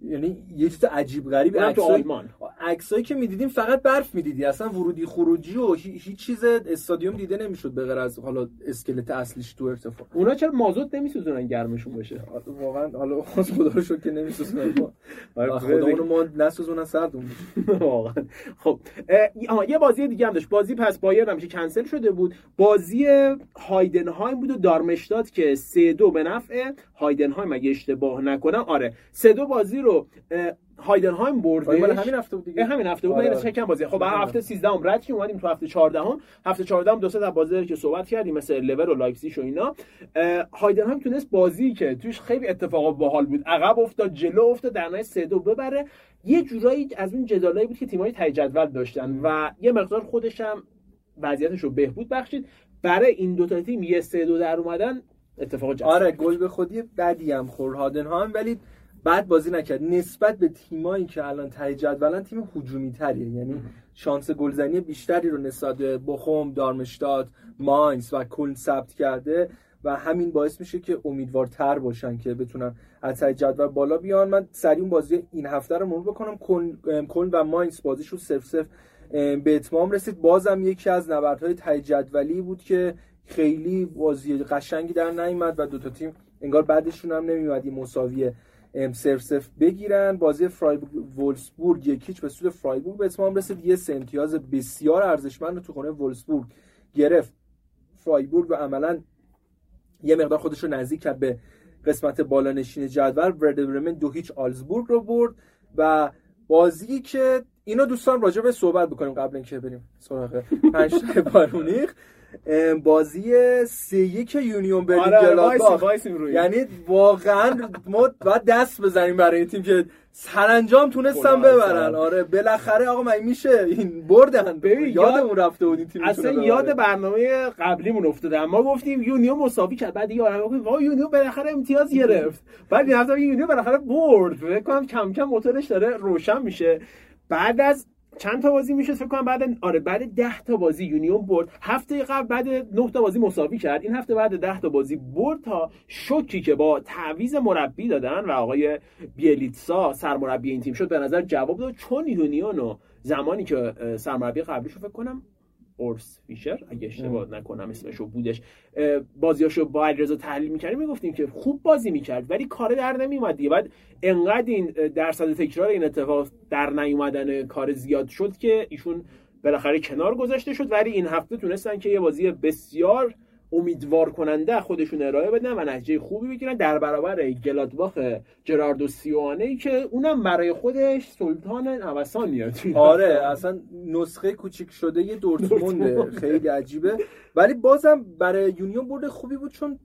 یعنی یه چیز عجیب غریبی تو آلمان. عکسایی که می‌دیدیم فقط برف می‌دیدی. اصلا ورودی خروجی و هیچ چیز استادیوم دیده نمی‌شد به غیر از حالا اسکلت اصلیش تو ارتفاع. اونا چرا مازوت نمیسوزونن گرمشون باشه؟ واقعا حالا خدا رو شکر که نمیسوزونن. آره، خدا اونو ما نسوزونن سردون واقعا. خب یه بازی دیگه هم داشت. بازی پس بایر هم کنسل شده بود. بازی هایدنهایم بود و دارمشتاد که سه دو به نفع. هایدنهایم اگه اشتباه نکنم آره سه دو بازی رو هایدنهایم برد همین هفته بود دیگه. همین هفته بود. آره. چکم بازی. خب هفته 13 هم رد اومدیم تو هفته 14 هم هفته 14 هم دو سه تا بازی که صحبت کردیم مثل لورکوزن و لایپزیگ و اینا. هایدنهایم تونست بازی که توش خیلی اتفاق باحال بود. عقب افتاد جلو افتاد در نهایت 3 2 ببره. یه جورایی از اون جدالایی بود که تیم‌های ته جدول داشتن و یه مقدار خودش هم وضعیتش رو بهبود بخشید. برای این دو تا تیم یه 3 2 در اومدن اتفاق جذاب آره گل به خودی بدی هم خورد هایدنهایم ولی بعد بازی نکرد. نسبت به تیمایی که الان ته جدولن تیم هجومی تریه یعنی شانس گلزنی بیشتری رو نسبت به بخوم دارمشتاد ماینز و کلن ثبت کرده و همین باعث میشه که امیدوارتر باشن که بتونن از ته جدول بالا بیان. من سریع اون بازی این هفته رو مرور بکنم. کلن و ماینز بازیشون سف سف به اتمام رسید. بازم یکی از نبردهای ته جدولی بود که خیلی بازی قشنگی در نیامد و دو تا تیم انگار بعدشون هم نمیومد مساوی سرف سف بگیرن. بازی فرایبورگ وولسبورگ یکیچ به سود فرایبورگ به اتمام رسید. یه سه امتیاز بسیار ارزشمند رو تو خونه وولسبورگ گرفت. فرایبورگ و عملا یه مقدار خودش رو نزدیک کرد به قسمت بالا نشین جدول. ورده برمن دو هیچ آلزبورگ رو برد و بازی که اینو دوستان راجع به صحبت بکنیم قبل اینکه بریم سراغ پنج بارونیخ. بازی سه یک یونیون برلین آره یعنی واقعا ما باید دست بزنیم برای این تیم که سرانجام تونستن ببرن. آره بالاخره آقا من میشه این بردن؟ یادمون رفته بود این تیم اصلا یاد برنامه قبلیمون افتاده ما گفتیم یونیون مساوی کرد. بعد دیگه آره گفتیم یونیون بالاخره امتیاز گرفت. بعد این یونیون بالاخره برد. فکر کنم کم کم موتورش داره روشن میشه. بعد از چند تا بازی می‌شد فکر کنم بعد آره بعد 10 تا بازی یونیون برد. هفته قبل بعد 9 تا بازی مساوی کرد. این هفته بعد 10 تا بازی برد تا شوکی که با تعویض مربی دادن و آقای بیلیتسا سرمربی این تیم شد به نظر جواب داد. چون یونیون زمانی که سرمربی قبلیش فکر کنم اورس فیشر اگه اشتباه نکنم اسمشو بودش. بازیاشو با علیرضا تحلیل می‌کردیم می‌گفتیم که خوب بازی می‌کرد ولی کار در نمیومد دیگه. بعد انقدر این درصد تکرار این اتفاق در نیومدن کار زیاد شد که ایشون بالاخره کنار گذاشته شد ولی این هفته تونستن که یه بازی بسیار امیدوار کننده خودشون ارائه بدن و نتیجه خوبی بگیرن در برابر گلادباخ جراردو سیوانه که اونم برای خودش سلطان نوسانیه آره اصلا نسخه کوچیک شده یه دورتمونده. خیلی عجیبه. ولی بازم برای یونیون برده خوبی بود چون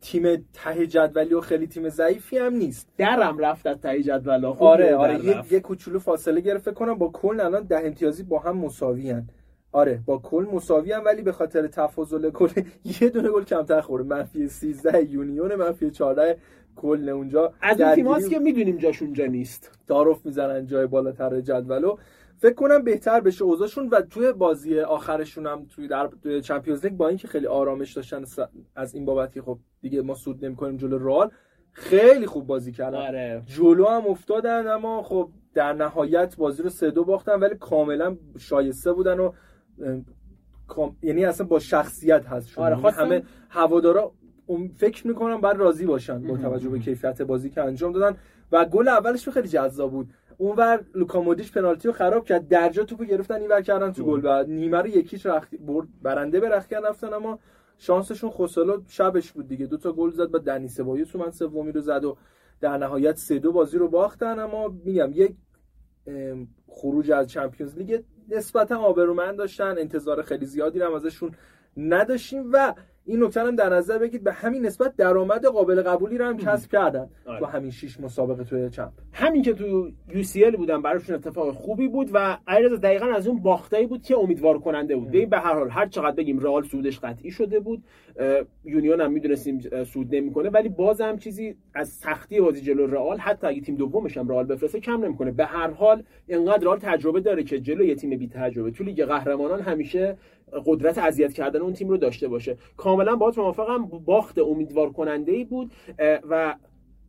تیم ته جدولی و خیلی تیم ضعیفی هم نیست. درم رفت از ته جدول. آره آره یه, یه کوچولو فاصله گرفت. کنم با کل الان ده امتیازی با هم مساوی هن. آره با کل مساوی هم ولی به خاطر تفاضل کل یه دونه گل کمتر خورده منفی 13 یونیون منفی 14 کل اونجا از این تیماست که می‌دونیم جاش اونجا نیست. تعارف می‌زنن جای بالاتر جدولو. فکر کنم بهتر بشه اوضاعشون و توی بازی آخرشون هم توی در توی چمپیونز لیگ با اینکه خیلی آرامش داشتن از این بابت که خب دیگه ما سود نمی‌کنیم جلو رئال خیلی خوب بازی کردن. آره. جلو هم افتادن اما خب در نهایت بازی رو سه دو باختن ولی کاملا شایسته بودن و یعنی اصلا با شخصیت هست شما. آره یعنی همه هوادارا فکر می‌کنم بعد راضی باشن با توجه به کیفیت بازی که انجام دادن. و گل اولش خیلی جذاب بود. اونور لوکا مودیچ پنالتی رو خراب کرد. درجا توپو گرفتن اینور کردن تو گل. بعد نیمه رو یکیش رخت برد. برنده به رخکن رفتن اما شانسشون خسلو شبش بود دیگه. دو تا گل زد با دنی سبایی تو من سومی رو زد و در نهایت سه دو بازی رو باختن. اما میگم یک خروج از چمپیونز لیگ نسبتا آبرومند داشتن انتظار خیلی زیادی هم ازشون نداشتیم و این نکته هم در نظر بگید. به همین نسبت درآمد قابل قبولی رو هم کسب کردن آره. تو همین شش مسابقه توی چمپ. همین که تو یو سی ال بودن براشون اتفاق خوبی بود و علیرضا دقیقا از اون باختایی بود که امیدوار کننده بود به هر حال هر چقدر بگیم رئال سودش قطعی شده بود یونیون هم می‌دونستیم صعود نمی‌کنه ولی بازم چیزی از سختی بازی جلو رئال حتی اگه تیم دومش هم رئال بفرسته کم نمی‌کنه. به هر حال اینقدر رئال تجربه داره که جلو یه تیم بی تجربه تو لیگ قهرمانان همیشه قدرت اذیت کردن اون تیم رو داشته باشه. کاملا باهات موافقم. باخت امیدوار کننده ای بود و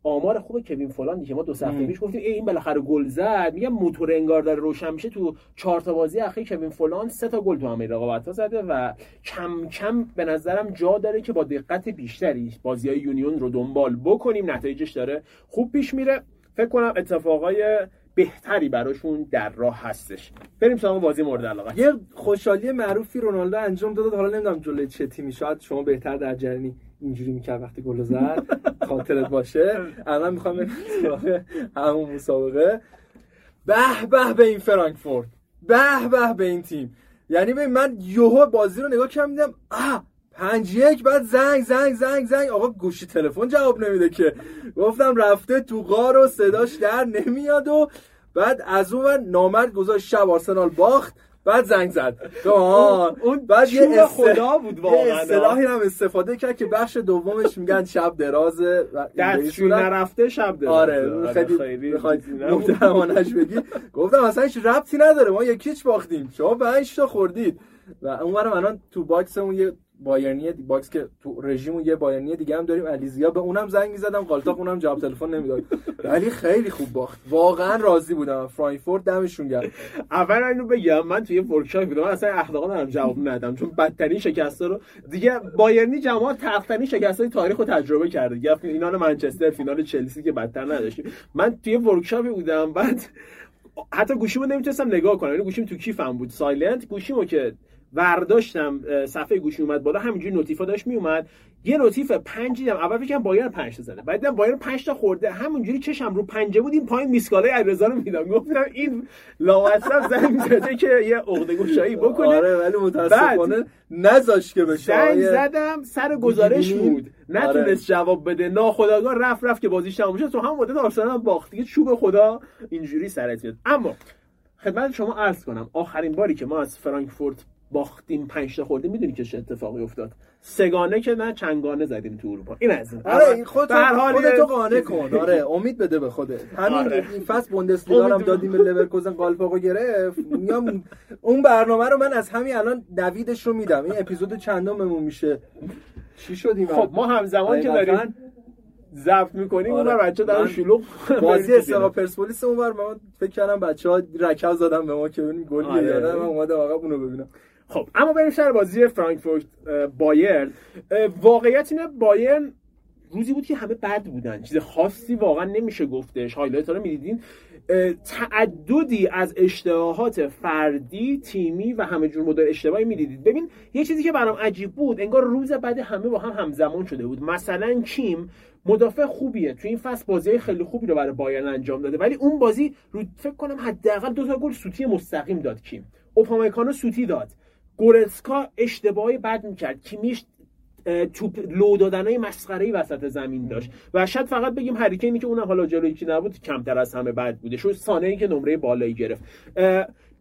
آمار خوب کوین فولاند که ما دو هفته پیش گفتیم این بالاخره گل زد. میگم موتور انگار داره روشن میشه تو چهار تا بازی اخیر کوین فولاند سه تا گل تو همه رقابت ها زده و کم کم به نظرم جا داره که با دقت بیشتری بازی های یونیون رو دنبال بکنیم. نتایجش داره خوب پیش میره. فکر کنم اتفاقای بهتری براشون در راه هستش. بریم سراغ بازی مورد علاقه یه خوشحالی معروفی رونالدو انجام داد. حالا نمی‌دونم جلوی چه تیمی شاید شما بهتر در جریانی اینجوری می‌کرد وقتی گل زد. خاطرت باشه. الان می‌خوام همون مسابقه. به به به این فرانکفورت. به به به این تیم. یعنی من یوهو بازی رو نگاه کردم دیدم آه پنج یک بعد زنگ زنگ زنگ زنگ. آقا گوشی تلفن جواب نمیده که. گفتم رفته تو غار و صداش در نمیاد و بعد از اون نامرد گذاشت شب آرسنال باخت بعد زنگ زد. اون بعد یه خدا بود واقعا. اصطلاحی هم استفاده کرد که بخش دومش میگن شب درازه دستشون نرفته شب درازه آره, آره، خیلی بخواید محترمانش بگی. گفتم اصلا هیچ ربطی نداره ما یکیچ باختیم؟ شما پنج تا خوردید. و اونورم الان تو باکسمون یه بایرنی باکس که تو رژیم یه بایرنی دیگه هم داریم علیزیا. به اونم زنگ می‌زدم قالتاق اونم جواب تلفن نمی‌داد. ولی خیلی خوب باخت. واقعا راضی بودم. فرانکفورت دمشون گرم. اول اینو بگم من توی ورکشاپ بودم اصلا اخلاقا ندارم جواب ندادم چون بدترین شکستا رو دیگه بایرنی جماعت تختنی شکستای تاریخ رو تجربه کرده. دیگه فینال منچستر فینال چلسی که بدتر نداشتیم. من توی workshop ی بودم بعد حتی گوشیمو نمی‌تونستم نگاه کنم. یعنی گوشیم تو کیفم بود. silent گوشیمو که ورداشتم صفحه گوشی اومد بالا همینجوری notif ا داشت میومد. یه notif پنج دیدم اول فکرم بایرن 5 تا زده. بعد دیدم بایرن 5 تا خورده. همونجوری چشم رو پنجه بود این پایین missed call علیرضا رو دیدم گفتم این لاوصف زنگ زده که یه عقده گشایی بکنه. آره ولی متاسفانه نذاش که بشه زنگ زدم سر گزارش بود. نتونست آره. جواب بده. ناخودآگاه رفت رفت که بازیش تموم شد. تو هم مدت آرسنال باخت. دیگه چوب خدا اینجوری سرت میاد اما خدمت شما عرض کنم آخرین باری که ما از فرانکفورت باختیم پنج تا خوردیم می‌دونی که چه اتفاقی افتاد. سگانه که نه چنگانه زدیم تو اروپا. این از این. آره این خودت خودتو قانع کن. آره امید بده به خودت. همین آره. این فصل بوندسلیگا هم دادیم به لورکوزن قالپاگو گرفت. میام اون برنامه رو من از همین الان نویدش رو میدم. این اپیزود چندممون میشه. چی شدیم؟ خب ما همزمان که داریم ضبط می‌کنیم. آره. اون بچه در شلوغ بازی استقلال پرسپولیس اون بر من فکر کردم بچه‌ها رکب زدن به ما که ببینیم گل آره. من اومدم واقعا اونو ببینم. خب اما بریم سر بازی فرانکفورت بایرن. واقعیت اینه بایرن روزی بود که همه بد بودن. چیز خاصی واقعا نمیشه گفتش. هایلایت ها رو می‌دیدین؟ تعددی از اشتباهات فردی تیمی و همه جور مدل اشتباهی می‌دیدید. ببین یه چیزی که برام عجیب بود انگار روز بعد همه با هم همزمان شده بود. مثلا کیم مدافع خوبیه. تو این فصل بازی خیلی خوبی رو برای بایرن انجام داده ولی اون بازی رو فکر کنم حداقل دو تا گل سوتی مستقیم داد کیم. اوپامکانو سوتی داد. گورتسکا اشتباهی بد می‌کرد. کیمیش توپ لو دادنای مسخره وسط زمین داشت. و شاید فقط بگیم هری کینی که اونم حالا جلوی کی نبود کمتر از همه بد بوده. لروی سانه ای که نمره بالایی گرفت.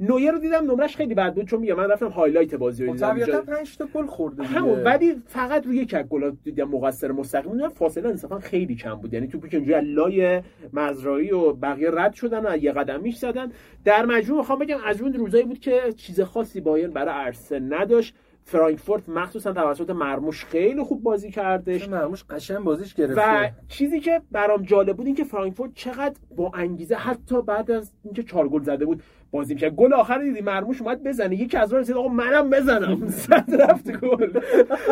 نویر رو دیدم نمرش خیلی بد بود چون میگم من رفتم هایلایت بازی رو دیدم طبیعتا 5 تا گل خورده همون ولی فقط روی یک گل دیدم مقصر مستقیم. اون فاصله انصافا خیلی کم بود. یعنی توپی که اونجوری لای مزرایی و بقیه رد شدن و یه قدم میش زدن. در مجموع می‌خوام بگم از اون روزایی بود که چیز خاصی بایرن برای ارسنال نداشت. فرانکفورت مخصوصا توسط مرموش خیلی خوب بازی کردش. مرموش قشنگ بازیش گرفت و چیزی که برام جالب بود این که فرانکفورت چقدر با انگیزه حتی بعد از اینکه چهار گل زده بود بازی میشه گل آخر دیدی مرموش اومد بزنه. یکی از راه رسید آقا منم بزنم. زد رفت گل.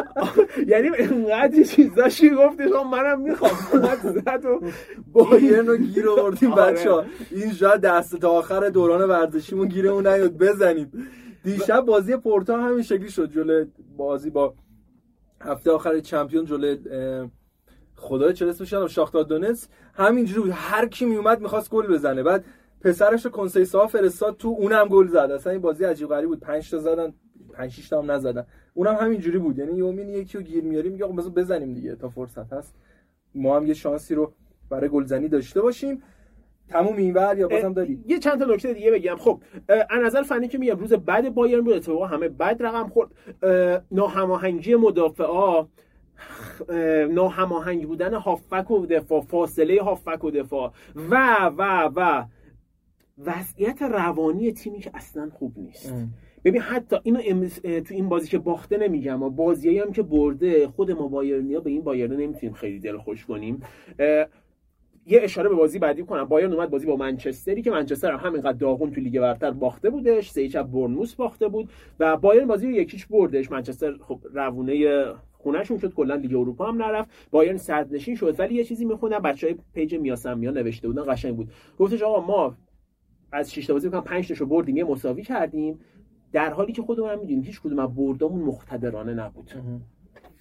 یعنی اینقدر چیزاشی گفتش آقا منم می‌خوام. زد و بایرن رو گیر آوردیم آره. بچا این شاید دست تا آخر دوران ورزشیمون گیرمون نیاد. بزنید. دیشب بازی پورتا همین شکلی شد. جلو بازی با هفته آخر چمپیون جلو خدای چه اسمش شاختار دونتس همینجوری بود. هر کی میومد می‌خواست گل بزنه. بعد پسرش رو کنسیسا فرستاد تو اونم گل زد. اصلا این بازی عجیب غریب بود. 5 تا زدن 5 6 تا هم نزدن. اونم همینجوری بود. یعنی یومین یکی رو گیر میاریم میگه بزن بزنیم دیگه تا فرصت هست. ما هم یه شانسی رو برای گلزنی داشته باشیم. تموم اینور یا بازم داری؟ یه چند تا نکته دیگه بگم. خب از نظر فنی که میگم روز بعد بایرن بود. اتفاقا همه بد رقم خورد. ناهماهنگی مدافعا ناهماهنگ بودن هافک و دفاع فاصله هافک و دفاع. و و و. وضعیت روانی تیمی که اصلا خوب نیست. ببین حتی اینو تو این بازی که باخته نمیگم و بازیایی هم که برده خود ما بایرنیا به این بایرن نمی‌تونیم خیلی دل خوش کنیم. یه اشاره به بازی بعدی کنم. بایرن اومد بازی با منچستری که منچستر هم همینقدر داغون تو لیگ برتر باخته بودش. سه هیچ به بورنموث باخته بود و بایرن بازی رو یکیش بردش. منچستر خب روونه خونه‌شون شد. کلا لیگ اروپا هم نرفت. بایرن صدرنشین شد. ولی یه چیزی می‌خونم بچه‌های page میاسمیا نوشته بودن قشنگ بود. گفتش آقا ما از 6 تا بازی میگم 5 تاشو بردیم یه مساوی کردیم. در حالی که خودمون هم می‌دونیم هیچ کدوم از بردامون مقتدرانه نبود.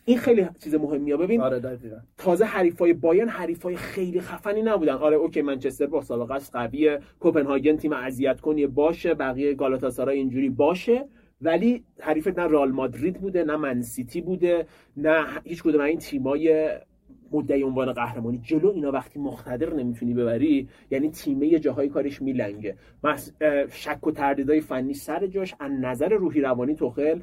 این خیلی چیز مهمیه. ببین آره تازه حریفای بایرن حریفای خیلی خفنی نبودن. آره اوکی منچستر با سابقه است قویه. کوپنهاگن تیم اذیت کنی باشه. بقیه گالاتاسارای اینجوری باشه. ولی حریفت نه رال مادرید بوده نه منسیتی بوده نه هیچ کدوم این تیمای مدعی عنوان قهرمانی. جلو اینا وقتی مقتدر نمی‌تونی ببری یعنی تیمه یه جاهای کارش میلنگه. شک و تردیدای فنی سر جاش از نظر روحی روانی توخل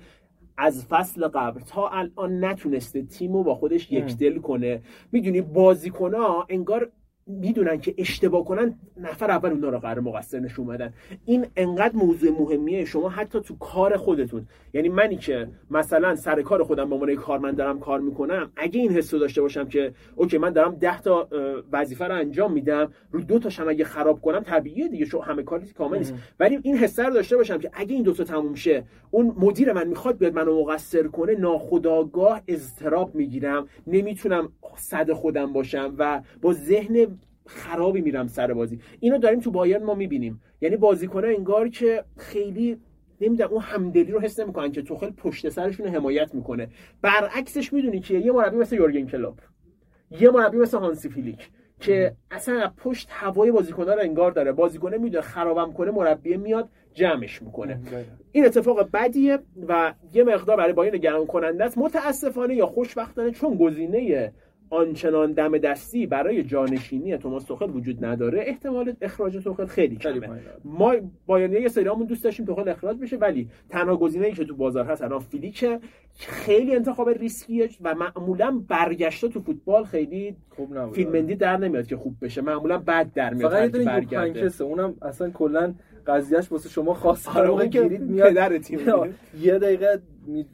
از فصل قبل تا الان نتونسته تیمو با خودش یک دل کنه. می‌دونی بازیکنها انگار می‌دونن که اشتباه کنن نفر اول اونا رو قرار مقصر نشون بدن این انقدر موضوع مهمیه شما حتی تو کار خودتون یعنی منی که مثلا سر کار خودم به عنوان کارمند دارم کار می‌کنم اگه این حسو داشته باشم که اوکی من دارم 10 تا وظیفه رو انجام میدم رو دو تاشم اگه خراب کنم طبیعیه دیگه شو همه کاری کامل نیست. ولی این حسه رو داشته باشم که اگه این دو تا تموم شه اون مدیر من می‌خواد بیاد منو مقصر کنه ناخداگاه اضطراب می‌گیرم نمی‌تونم صد خودم باشم و با ذهن خرابی میرم سر بازی. اینو داریم تو بایرن ما می‌بینیم. یعنی بازیکن‌ها انگار که خیلی نمی‌دونم اون همدلی رو حس نمی‌کنن که توخل پشت سرشون حمایت می‌کنه. برعکسش می‌دونی که یه مربی مثل یورگن کلوپ. یه مربی مثل هانسی فیلیک که اصلا پشت هوای بازیکن‌ها رو انگار داره. بازیکنه می‌دونه خرابم کنه مربی میاد جمعش می‌کنه. این اتفاق بدیه و یه مقدار برای بایرن نگران کننده است. متاسفانه یا خوشبختانه چون گزینه آنچنان دم دستی برای جانشینی توماس توخل وجود نداره احتمال اخراج توخل خیلی کمه. ما باید یه سریامون دوست داشتیم توخل اخراج بشه ولی تنها گزینه‌ای که تو بازار هست الان فیلیکه خیلی انتخاب ریسکیه و معمولا برگشته تو فوتبال خیلی خوب نبود. فیلمندی در نمیاد که خوب بشه. معمولا بد در میاد. فقط برگرده. اونم اصلا کلا قضیهش واسه شما خاص آره گیرید میاد. یه دقیقه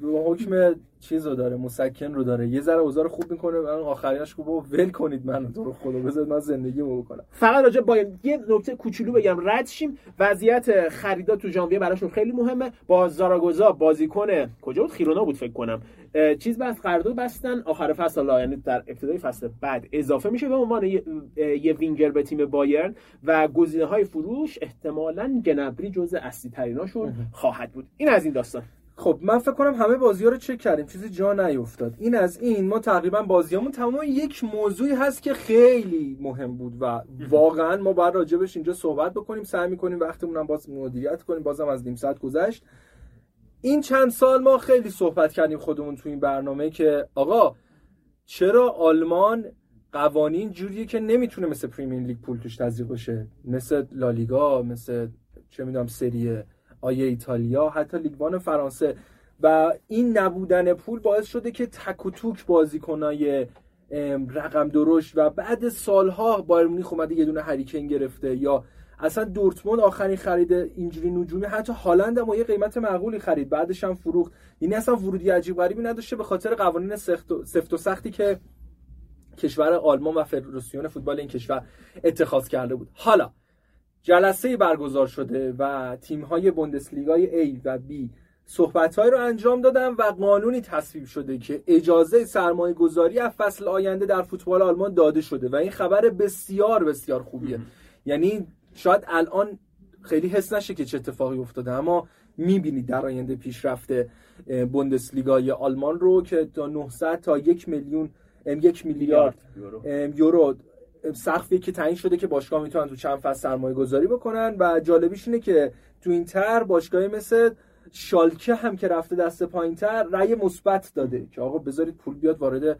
حکم چیز رو داره مسکن رو داره. یه ذره اوضاع خوب می‌کنه من آخریش خوب. ول کنید من تو رو خدا بذارید من زندگیمو بکنم. فقط راجع با یه نکته کوچولو بگم رد شیم. وضعیت خریدا تو ژانویه براشون خیلی مهمه. با زاراگوزا بازیکن کجا بود؟ خیرونا بود فکر کنم. چیز بس قرارداد بستن. آخر فصل یعنی در ابتدای فصل بعد اضافه میشه به عنوان یه, یه وینگر به تیم بایرن و گزینه های فروش احتمالاً گنبری جزء اصلی تریناشون خواهد بود. این از این داستان. خب من فکر کنم همه بازی ها رو چک کردیم. چیزی جا نیفتاد. این از این ما تقریبا بازیامون تمام یک موضوعی هست که خیلی مهم بود و واقعا ما باید راجبش اینجا صحبت بکنیم. سعی می‌کنیم وقتمون هم باز مدیریت کنیم. بازم از نیم ساعت گذشت. این چند سال ما خیلی صحبت کردیم خودمون تو این برنامه که آقا چرا آلمان قوانین جوریه که نمی‌تونه مثل پریمیر لیگ پول توش تزریق بشه؟ مثل لالیگا مثل چه می‌دونم سری آیه ایتالیا حتی لیگوان فرانسه. و این نبودن پول باعث شده که تک و توک بازیکنای رقم درشت و بعد سالها بایر مونیخ اومده یه دونه هریکین گرفته یا اصلا دورتموند آخرین خرید اینجوری نجومی حتی هالند هم یه قیمت معقولی خرید بعدش هم فروخت. یعنی اصلا ورودی عجیب غریبی نداشته به خاطر قوانین سفت و سختی که کشور آلمان و فدراسیون فوتبال این کشور اتخاذ کرده بود. حالا جلسه برگزار شده و تیم های بوندسلیگای A و B صحبت رو انجام دادن و قانونی تصویب شده که اجازه سرمایه گذاری از فصل آینده در فوتبال آلمان داده شده و این خبر بسیار بسیار خوبیه. یعنی شاید الان خیلی حس نشه که چه اتفاقی افتاده اما می‌بینید در آینده پیشرفت بوندسلیگای آلمان رو که تا 900 تا یک میلیون یک میلیارد یورو سقفی که تعیین شده که باشگاه می‌تونن تو چند فصل سرمایه گذاری بکنن و جالبیش اینه که تو این تر باشگاهی مثل شالکه هم که رفته دست پایین تر رأی مثبت داده که آقا بذارید پول بیاد وارد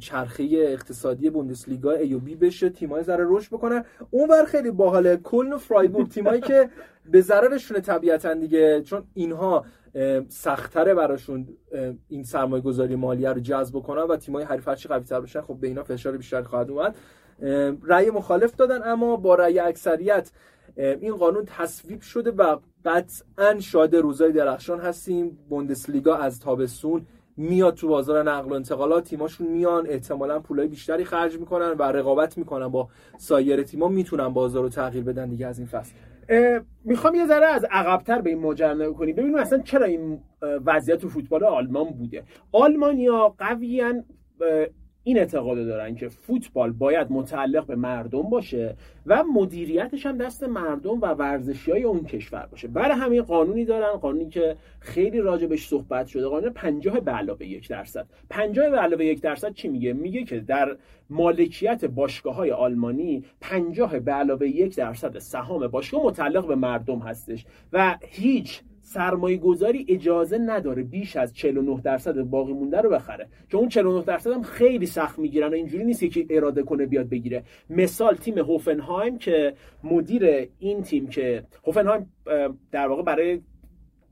چرخه اقتصادی بوندسلیگا ای و بی بشه تیمای ذره رشد بکنن. اونور خیلی باحاله. کلن و فرایبورگ تیمایی که به ضررشونه طبیعتا دیگه چون اینها سختره براشون این سرمایه گذاری مالیه رو جذب بکنن و تیمای حریف هرچی قوی تر بشن خب به اینا فشار بیشتر خواهد اومد. رأی مخالف دادن اما با رأی اکثریت این قانون تصویب شده و قطعا شاده روزای درخشان هستیم. بوندسلیگا از تابستون میاد تو بازار نقل و انتقالات تیماشون میان احتمالا پولای بیشتری خرج می‌کنن و رقابت می‌کنن با سایر تیما می‌تونن بازار رو تغییر بدن دیگه از این فصل. می‌خوام یه ذره از عقبتر به این ماجرا نگاه کنیم. ببینیم اصلا چرا این وضعیت تو فوتبال آلمان بوده. آلمانیا قویان این اعتقاد دارن که فوتبال باید متعلق به مردم باشه و مدیریتش هم دست مردم و ورزشی های اون کشور باشه. برای همین قانونی دارن قانونی که خیلی راجبش صحبت شده قانون 50 به علاوه یک درصد. 50 به علاوه یک درصد چی میگه؟ میگه که در مالکیت باشگاه های آلمانی 50 به علاوه یک درصد سهام باشگاه متعلق به مردم هستش و هیچ سرمایه گذاری اجازه نداره بیش از 49 درصد باقی مونده رو بخره. که اون 49 درصد هم خیلی سخت می‌گیرن و اینجوری نیست که اراده کنه بیاد بگیره. مثال تیم هوفنهایم که مدیر این تیم که هوفنهایم در واقع برای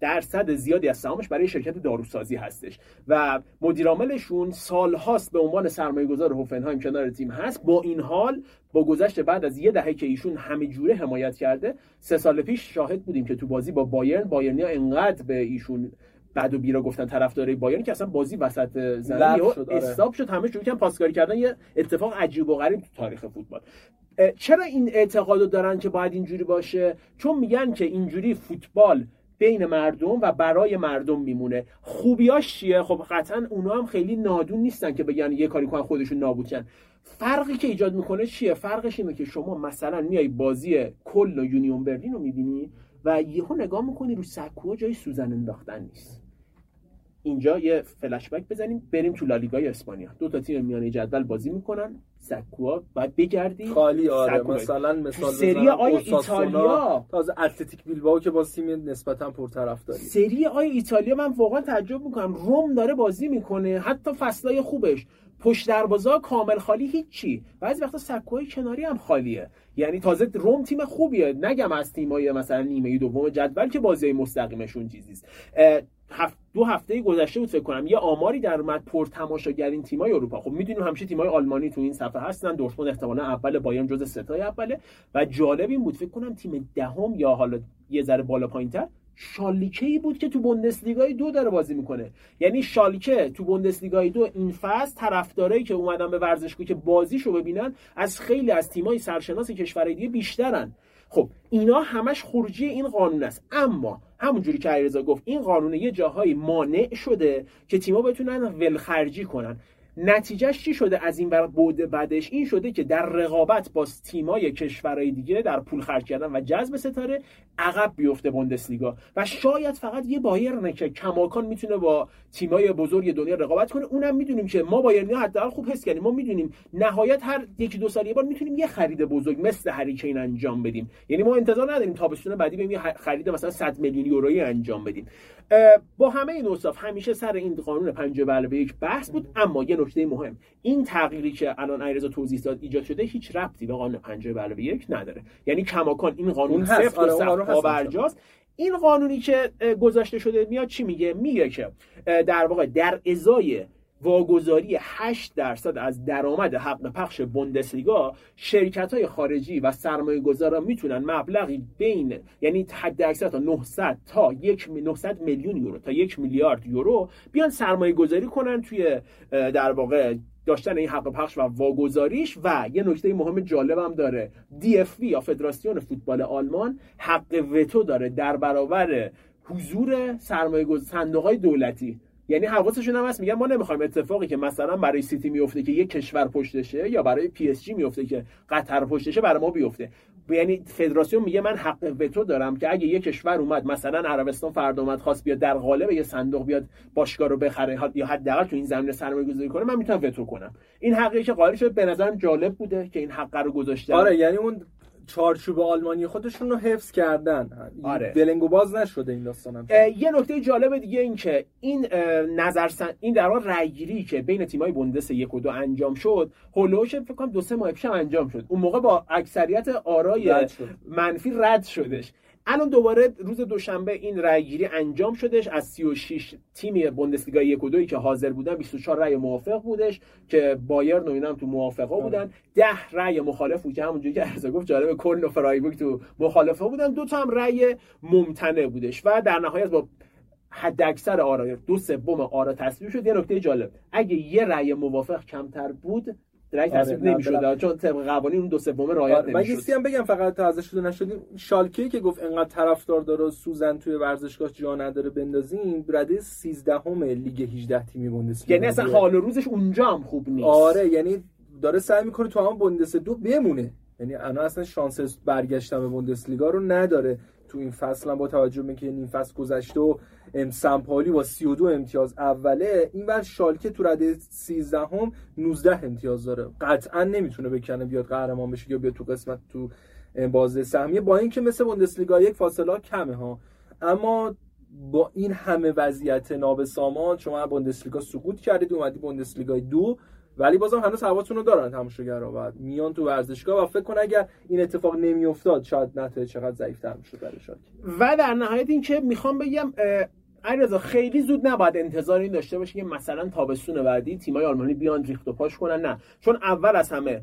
درصد زیادی از سهامش برای شرکت داروسازی هستش. و مدیر عاملشون سالهاست به عنوان سرمایه گذار هوفنهایم کنار تیم هست. با این حال با گذشت بعد از یه دهه که ایشون همه جوره حمایت کرده سه سال پیش شاهد بودیم که تو بازی با بایرن بایرنیا انقدر به ایشون بعد و بیرا گفتن طرفدار بایرن که اصلا بازی وسط زمین شد آره. استاپ شد همه شروع کردن پاسکاری کردن یه اتفاق عجیب و غریب تو تاریخ فوتبال. چرا این اعتقادو دارن که باید اینجوری باشه؟ چون میگن که اینجوری فوتبال بین مردم و برای مردم میمونه. خوبیاش چیه؟ خب قطعا اونا هم خیلی نادون نیستن که بگن یه کاری کنن خودشون نابود فرقی که ایجاد می‌کنه چیه؟ فرقش اینه که شما مثلا میای بازی کل و یونیون برلین رو می‌بینی و یهو نگاه می‌کنی رو سکوها جای سوزن انداختن نیست. اینجا یه فلش بک بزنیم بریم تو لالیگای اسپانیا. دو تا تیم میانه جدول بازی می‌کنن. سکوها باید بگردی خالی آره. مثلا مثال سری آی ایتالیا تازه اتلتیک بیلبائو که با تیم نسبتا پرطرفداری. سری آی ایتالیا من واقعا تعجب می‌کنم. روم داره بازی می‌کنه. حتی فصلای خوبش. پشت دروازه کامل خالی هیچی. بعضی وقتا سکوهای کناری هم خالیه. یعنی تازه روم تیم خوبیه. نگم از تیمای مثلا نیمه دوم جدول که بازی مستقیمشون چیزیست. هفت دو هفته گذشته بود فکر کنم. یه آماری در اومد پر تماشاگر این تیمای اروپا. خب می‌دونیم همیشه تیمای آلمانی تو این صفحه هستن. دورتموند احتمالا اول بایرن جز ستای اوله. و جالب این بود فکر کنم تیم دهم یا حالا یه ذره بالا پایینتر شالکه ای بود که تو بوندسلیگای دو داره بازی می‌کنه. یعنی شالکه تو بوندسلیگای دو این فصل طرفدارایی که اومدن به ورزشگاه که بازیشو ببینن از خیلی از تیمای سرشناس کشورهای دیگه بیشترن. خب اینا همش خروجی این قانون است. اما همونجوری که علیرضا گفت این قانون یه جاهایی مانع شده که تیما بتونن ولخرجی کنن. نتیجهش چی شده از این بر بود بعدش؟ این شده که در رقابت با تیمای کشورهای دیگه در پول خرج کردن و جذب ستاره عقب بیفته بوندسلیگا. و شاید فقط یه بایرن که کماکان می‌تونه با تیمای بزرگ دنیا رقابت کنه. اونم می‌دونیم که ما بایرنی حداقل خوب حس کردیم. ما می‌دونیم نهایت هر یکی دو سال یه بار می‌تونیم یه خرید بزرگ مثل هریکین انجام بدیم. یعنی ما انتظار نداریم تابستون بعدی بریم یه خرید مثلا 100 میلیون یورویی انجام بدیم. با همه این اوصاف همیشه سر این قانون 5 به یک بحث بود اما یه نکته مهم. این تغییری که الان ایرزا توضیح داد ایجاد شده هیچ ربطی به قانون 5 به یک نداره. یعنی کماکان این قانون صفر و برجاست. این قانونی که گذاشته شده میاد چی میگه؟ میگه که در واقع در ازای واگذاری 8 درصد از درآمد حق پخش بوندسلیگا شرکت های خارجی و سرمایه گذارا می‌تونن مبلغی بین یعنی حد اکثر تا 900 تا 1 900 میلیون یورو تا یک میلیارد یورو بیان سرمایه گذاری کنن توی در واقع داشتن این حق پخش و واگذاریش و یه نکته مهم جالب هم داره. DFB یا فدراسیون فوتبال آلمان حق وتو داره در برابر حضور سرمایه صندوق های دولتی. یعنی حواسشون هم هست میگن ما نمی‌خوایم اتفاقی که مثلا برای سیتی میفته که یک کشور پشتشه یا برای پی اس جی میفته که قطر پشتشه برای ما بیفته. یعنی فدراسیون میگه من حق وتو دارم که اگه یک کشور اومد مثلا عربستان فردا اومد خواست بیاد در قالب یه صندوق بیاد باشگاه رو بخره یا حداقل تو این زمینه سرمایه گذاری کنه من می‌تونم وتو کنم. این حقی که قائل شد به نظرم جالب بوده که این حق رو گذاشتن. آره یعنی اون چارچوب آلمانی خودشون رو حفظ کردن. آره. دلنگو باز نشده این داستان یه نکته جالب دیگه این که این نظر این در واقع رأیگیری که بین تیمای بوندس یک و دو انجام شد هولوش فکر کنم دو سه ماه پیش انجام شد. اون موقع با اکثریت آرای منفی رد شدش. الان دوباره روز دوشنبه این رأیگیری انجام شدش. از 36 تیم بوندسلیگا یک و دوی که حاضر بودن 24 رأی موافق بودش که بایرن و اینا هم تو موافقا بودن. 10 رأی مخالف بود که همونجوری که ارزا گفت جالب کل و فرایبورگ تو مخالفه بودن. دو تا هم رأی ممتنع بودش و در نهایت با حد اکثر آرای دو سوم آرا تصویب شد. یه نکته جالب اگه یه رأی موافق کمتر بود تصویب آره نمی‌شد چون طبق قوانین اون دو سوم رعایت آره. نمی‌شد. من هم بگم فقط ازش شده نشدیم. شالکه که گفت انقدر طرفدار داره سوزن توی ورزشگاه جا نداره بندازیم رده 13 همه لیگ 18 تیمی بوندسلیگا یعنی اصلا حال و روزش اونجا هم خوب نیست. آره یعنی داره سعی می‌کنه تو هم بوندس دو بمونه. یعنی انا اصلا شانس برگشتن به بوندسلیگا رو نداره. تو این فصل هم با توجه به که این فصل گذشته و سمپالی با 32 امتیاز اوله این بر شالکه تو رده 13 هم 19 امتیاز داره. قطعا نمی‌تونه بکنه بیاد قهرمان بشه یا بیاد تو قسمت تو بازه سهمیه. با اینکه مثل بوندسلیگا یک فاصله کمه ها. اما با این همه وضعیت نابسامان شما بوندسلیگا سقوط کردید اومدی بوندسلیگا دو. ولی بازم هنوز هواتون رو دارن تماشاگرها و میان تو ورزشگاه و فکر کن اگر این اتفاق نمیافتاد شاید نتایج چقدر ضعیف‌تر می‌شد برای و در نهایت اینکه می‌خوام بگم علیرضا خیلی زود نباید انتظار این داشته باشه که مثلا تابستون بعدی تیمای آلمانی بیان ریخت و پاش کنن نه. چون اول از همه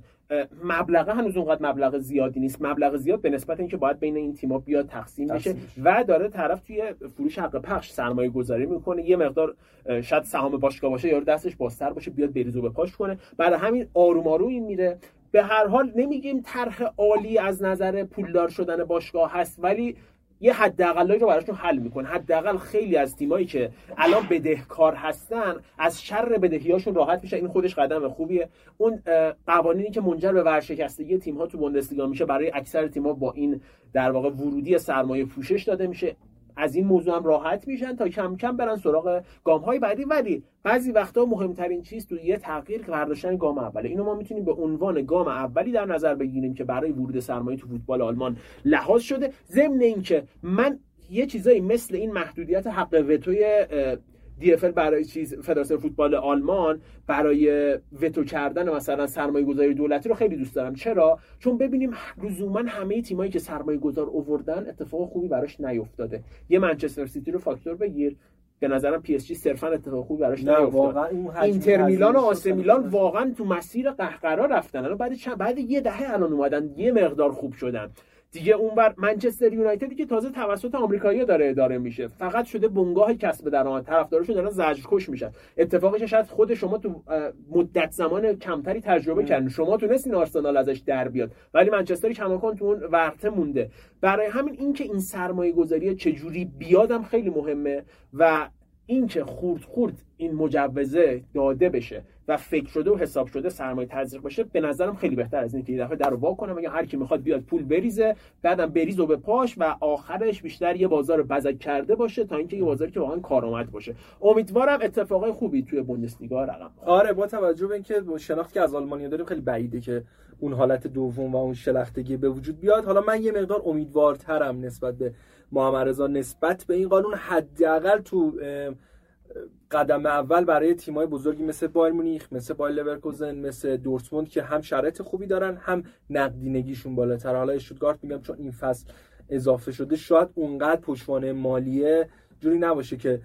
مبلغ هنوز اونقدر مبلغ زیادی نیست. مبلغ زیاد به نسبت اینکه باید بین این تیم‌ها بیاد تقسیم بشه و داره طرف توی فروش حق پخش سرمایه گذاری می‌کنه. یه مقدار شاید سهام باشگاه باشه یا دستش بازتر باشه بیاد بریزو به پاش کنه. برای همین آروم آروم این میره. به هر حال نمیگیم طرح عالی از نظر پولدار شدن باشگاه هست ولی یه حداقلایی رو براشون حل می‌کنه. حداقل خیلی از تیمایی که الان بدهکار هستن از شر بدهیاشون راحت میشه. این خودش قدم خوبیه. اون قوانینی که منجر به ورشکستگی تیم ها تو بوندسلیگا میشه برای اکثر تیم با این در واقع ورودی سرمایه پوشش داده میشه. از این موضوع هم راحت میشن تا کم کم برن سراغ گام های بعدی. ولی بعضی وقتا مهمترین چیز تو یه تغییر که برداشتن گام اوله. اینو ما می‌تونیم به عنوان گام اولی در نظر بگیریم که برای ورود سرمایه تو فوتبال آلمان لحاظ شده. ضمن اینکه من یه چیزایی مثل این محدودیت حق وتوی دی برای چیز فدراسیون فوتبال آلمان برای وتو کردن مثلا سرمایه گذاری دولتی رو خیلی دوست دارم. چرا؟ چون ببینیم لزوما همه تیمایی که سرمایه گذار اووردن اتفاق خوبی براش نیفتاده. یه منچستر سیتی رو فاکتور بگیر. به نظرم پی اس جی صرفا اتفاق خوبی براش نیفتاد. اینتر میلان و آث میلان واقعا تو مسیر قهقرا رفتن. الان بعد چند بعد یه دهه الان اومدن یه مقدار خوب شدن. دیگه اونور منچستر یونایتدی که تازه توسط آمریکایی داره اداره میشه. فقط شده بنگاه کسب درآمد. طرفداراشون دارن زجرکش میشن. اتفاقش شاید خود شما تو مدت زمان کمتری تجربه کردین. شما تونستین آرسنال ازش در بیاد. ولی منچستر کماکان تو اون ورته مونده. برای همین اینکه این سرمایه گذاری چجوری بیادم خیلی مهمه و اینکه خورد خورد این مجوزه داده بشه. و فکر شده و حساب شده سرمایه تزریق بشه به نظرم خیلی بهتر از اینکه یه دفعه در وا کنم یا هر کی می‌خواد بیاد پول بریزه بعدم بریز و به پاش و آخرش بیشتر یه بازار بزک کرده باشه تا اینکه یه بازاری که واقعا کارآمد باشه. امیدوارم اتفاقای خوبی توی بوندسلیگا رقم آره با توجه به اینکه شناختی که از آلمانیا داریم خیلی بعیده که اون حالت دوم و اون شلختگی به وجود بیاد. حالا من یه مقدار امیدوارترم نسبت به محمد رضا نسبت به این قانون حداقل تو قدم اول برای تیمای بزرگی مثل بایر مونیخ مثل بایر لورکوزن مثل دورتموند که هم شرایط خوبی دارن هم نقدینگیشون بالاتر. حالا اشتوتگارت میگم چون این فصل اضافه شده شاید اونقدر پشتوانه مالیه جوری نباشه که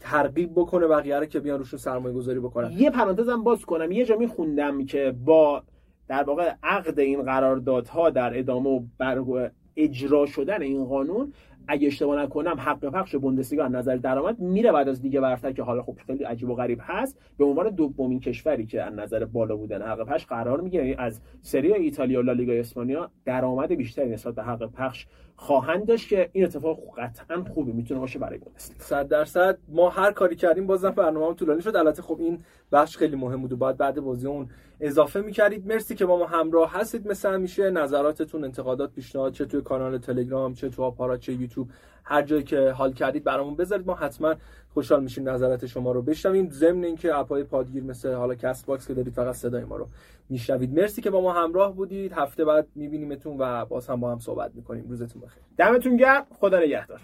ترغیب بکنه بقیه رو که بیان روشون سرمایه گذاری بکنن. یه پرانتزم باز کنم. یه جا میخوندم که با در واقع عقد این قراردادها در ادامه و اجرا شدن این قانون اگه اشتباه نکنم حق پخش بوندسلیگا از نظر درآمد میره بعد از دیگه برتر که حالا خب خیلی عجیب و غریب هست. به عنوان دومین کشوری که از نظر بالا بودن حق پخش قرار می‌گیره. یعنی از سری ایتالیا و لالیگا اسپانیا درآمد بیشتری نسبت به حق پخش خواهند داشت که این اتفاق قطعا خوبی می‌تونه باشه برای بوندسلیگا 100 درصد. ما هر کاری کردیم بازم برنامه طولانی شد. البته خب این بخش خیلی مهم بود و بعد بعد بازی اون اضافه می‌کردید. مرسی که با ما همراه هستید. مثل همیشه نظراتتون انتقادات پیشنهاد چه توی کانال تلگرام چه تو آپارات چه یوتیوب. هر جایی که حال کردید برامون بذارید. ما حتما خوشحال میشیم نظرات شما رو بشنویم. ضمن اینکه اپای پادگیر مثل حالا Castbox که دارید فقط صدای ما رو میشنوید. مرسی که با ما همراه بودید. هفته بعد میبینیمتون و باز هم با هم صحبت می‌کنیم. روزتون بخیر. دمتون گرم. خدا نگهدار.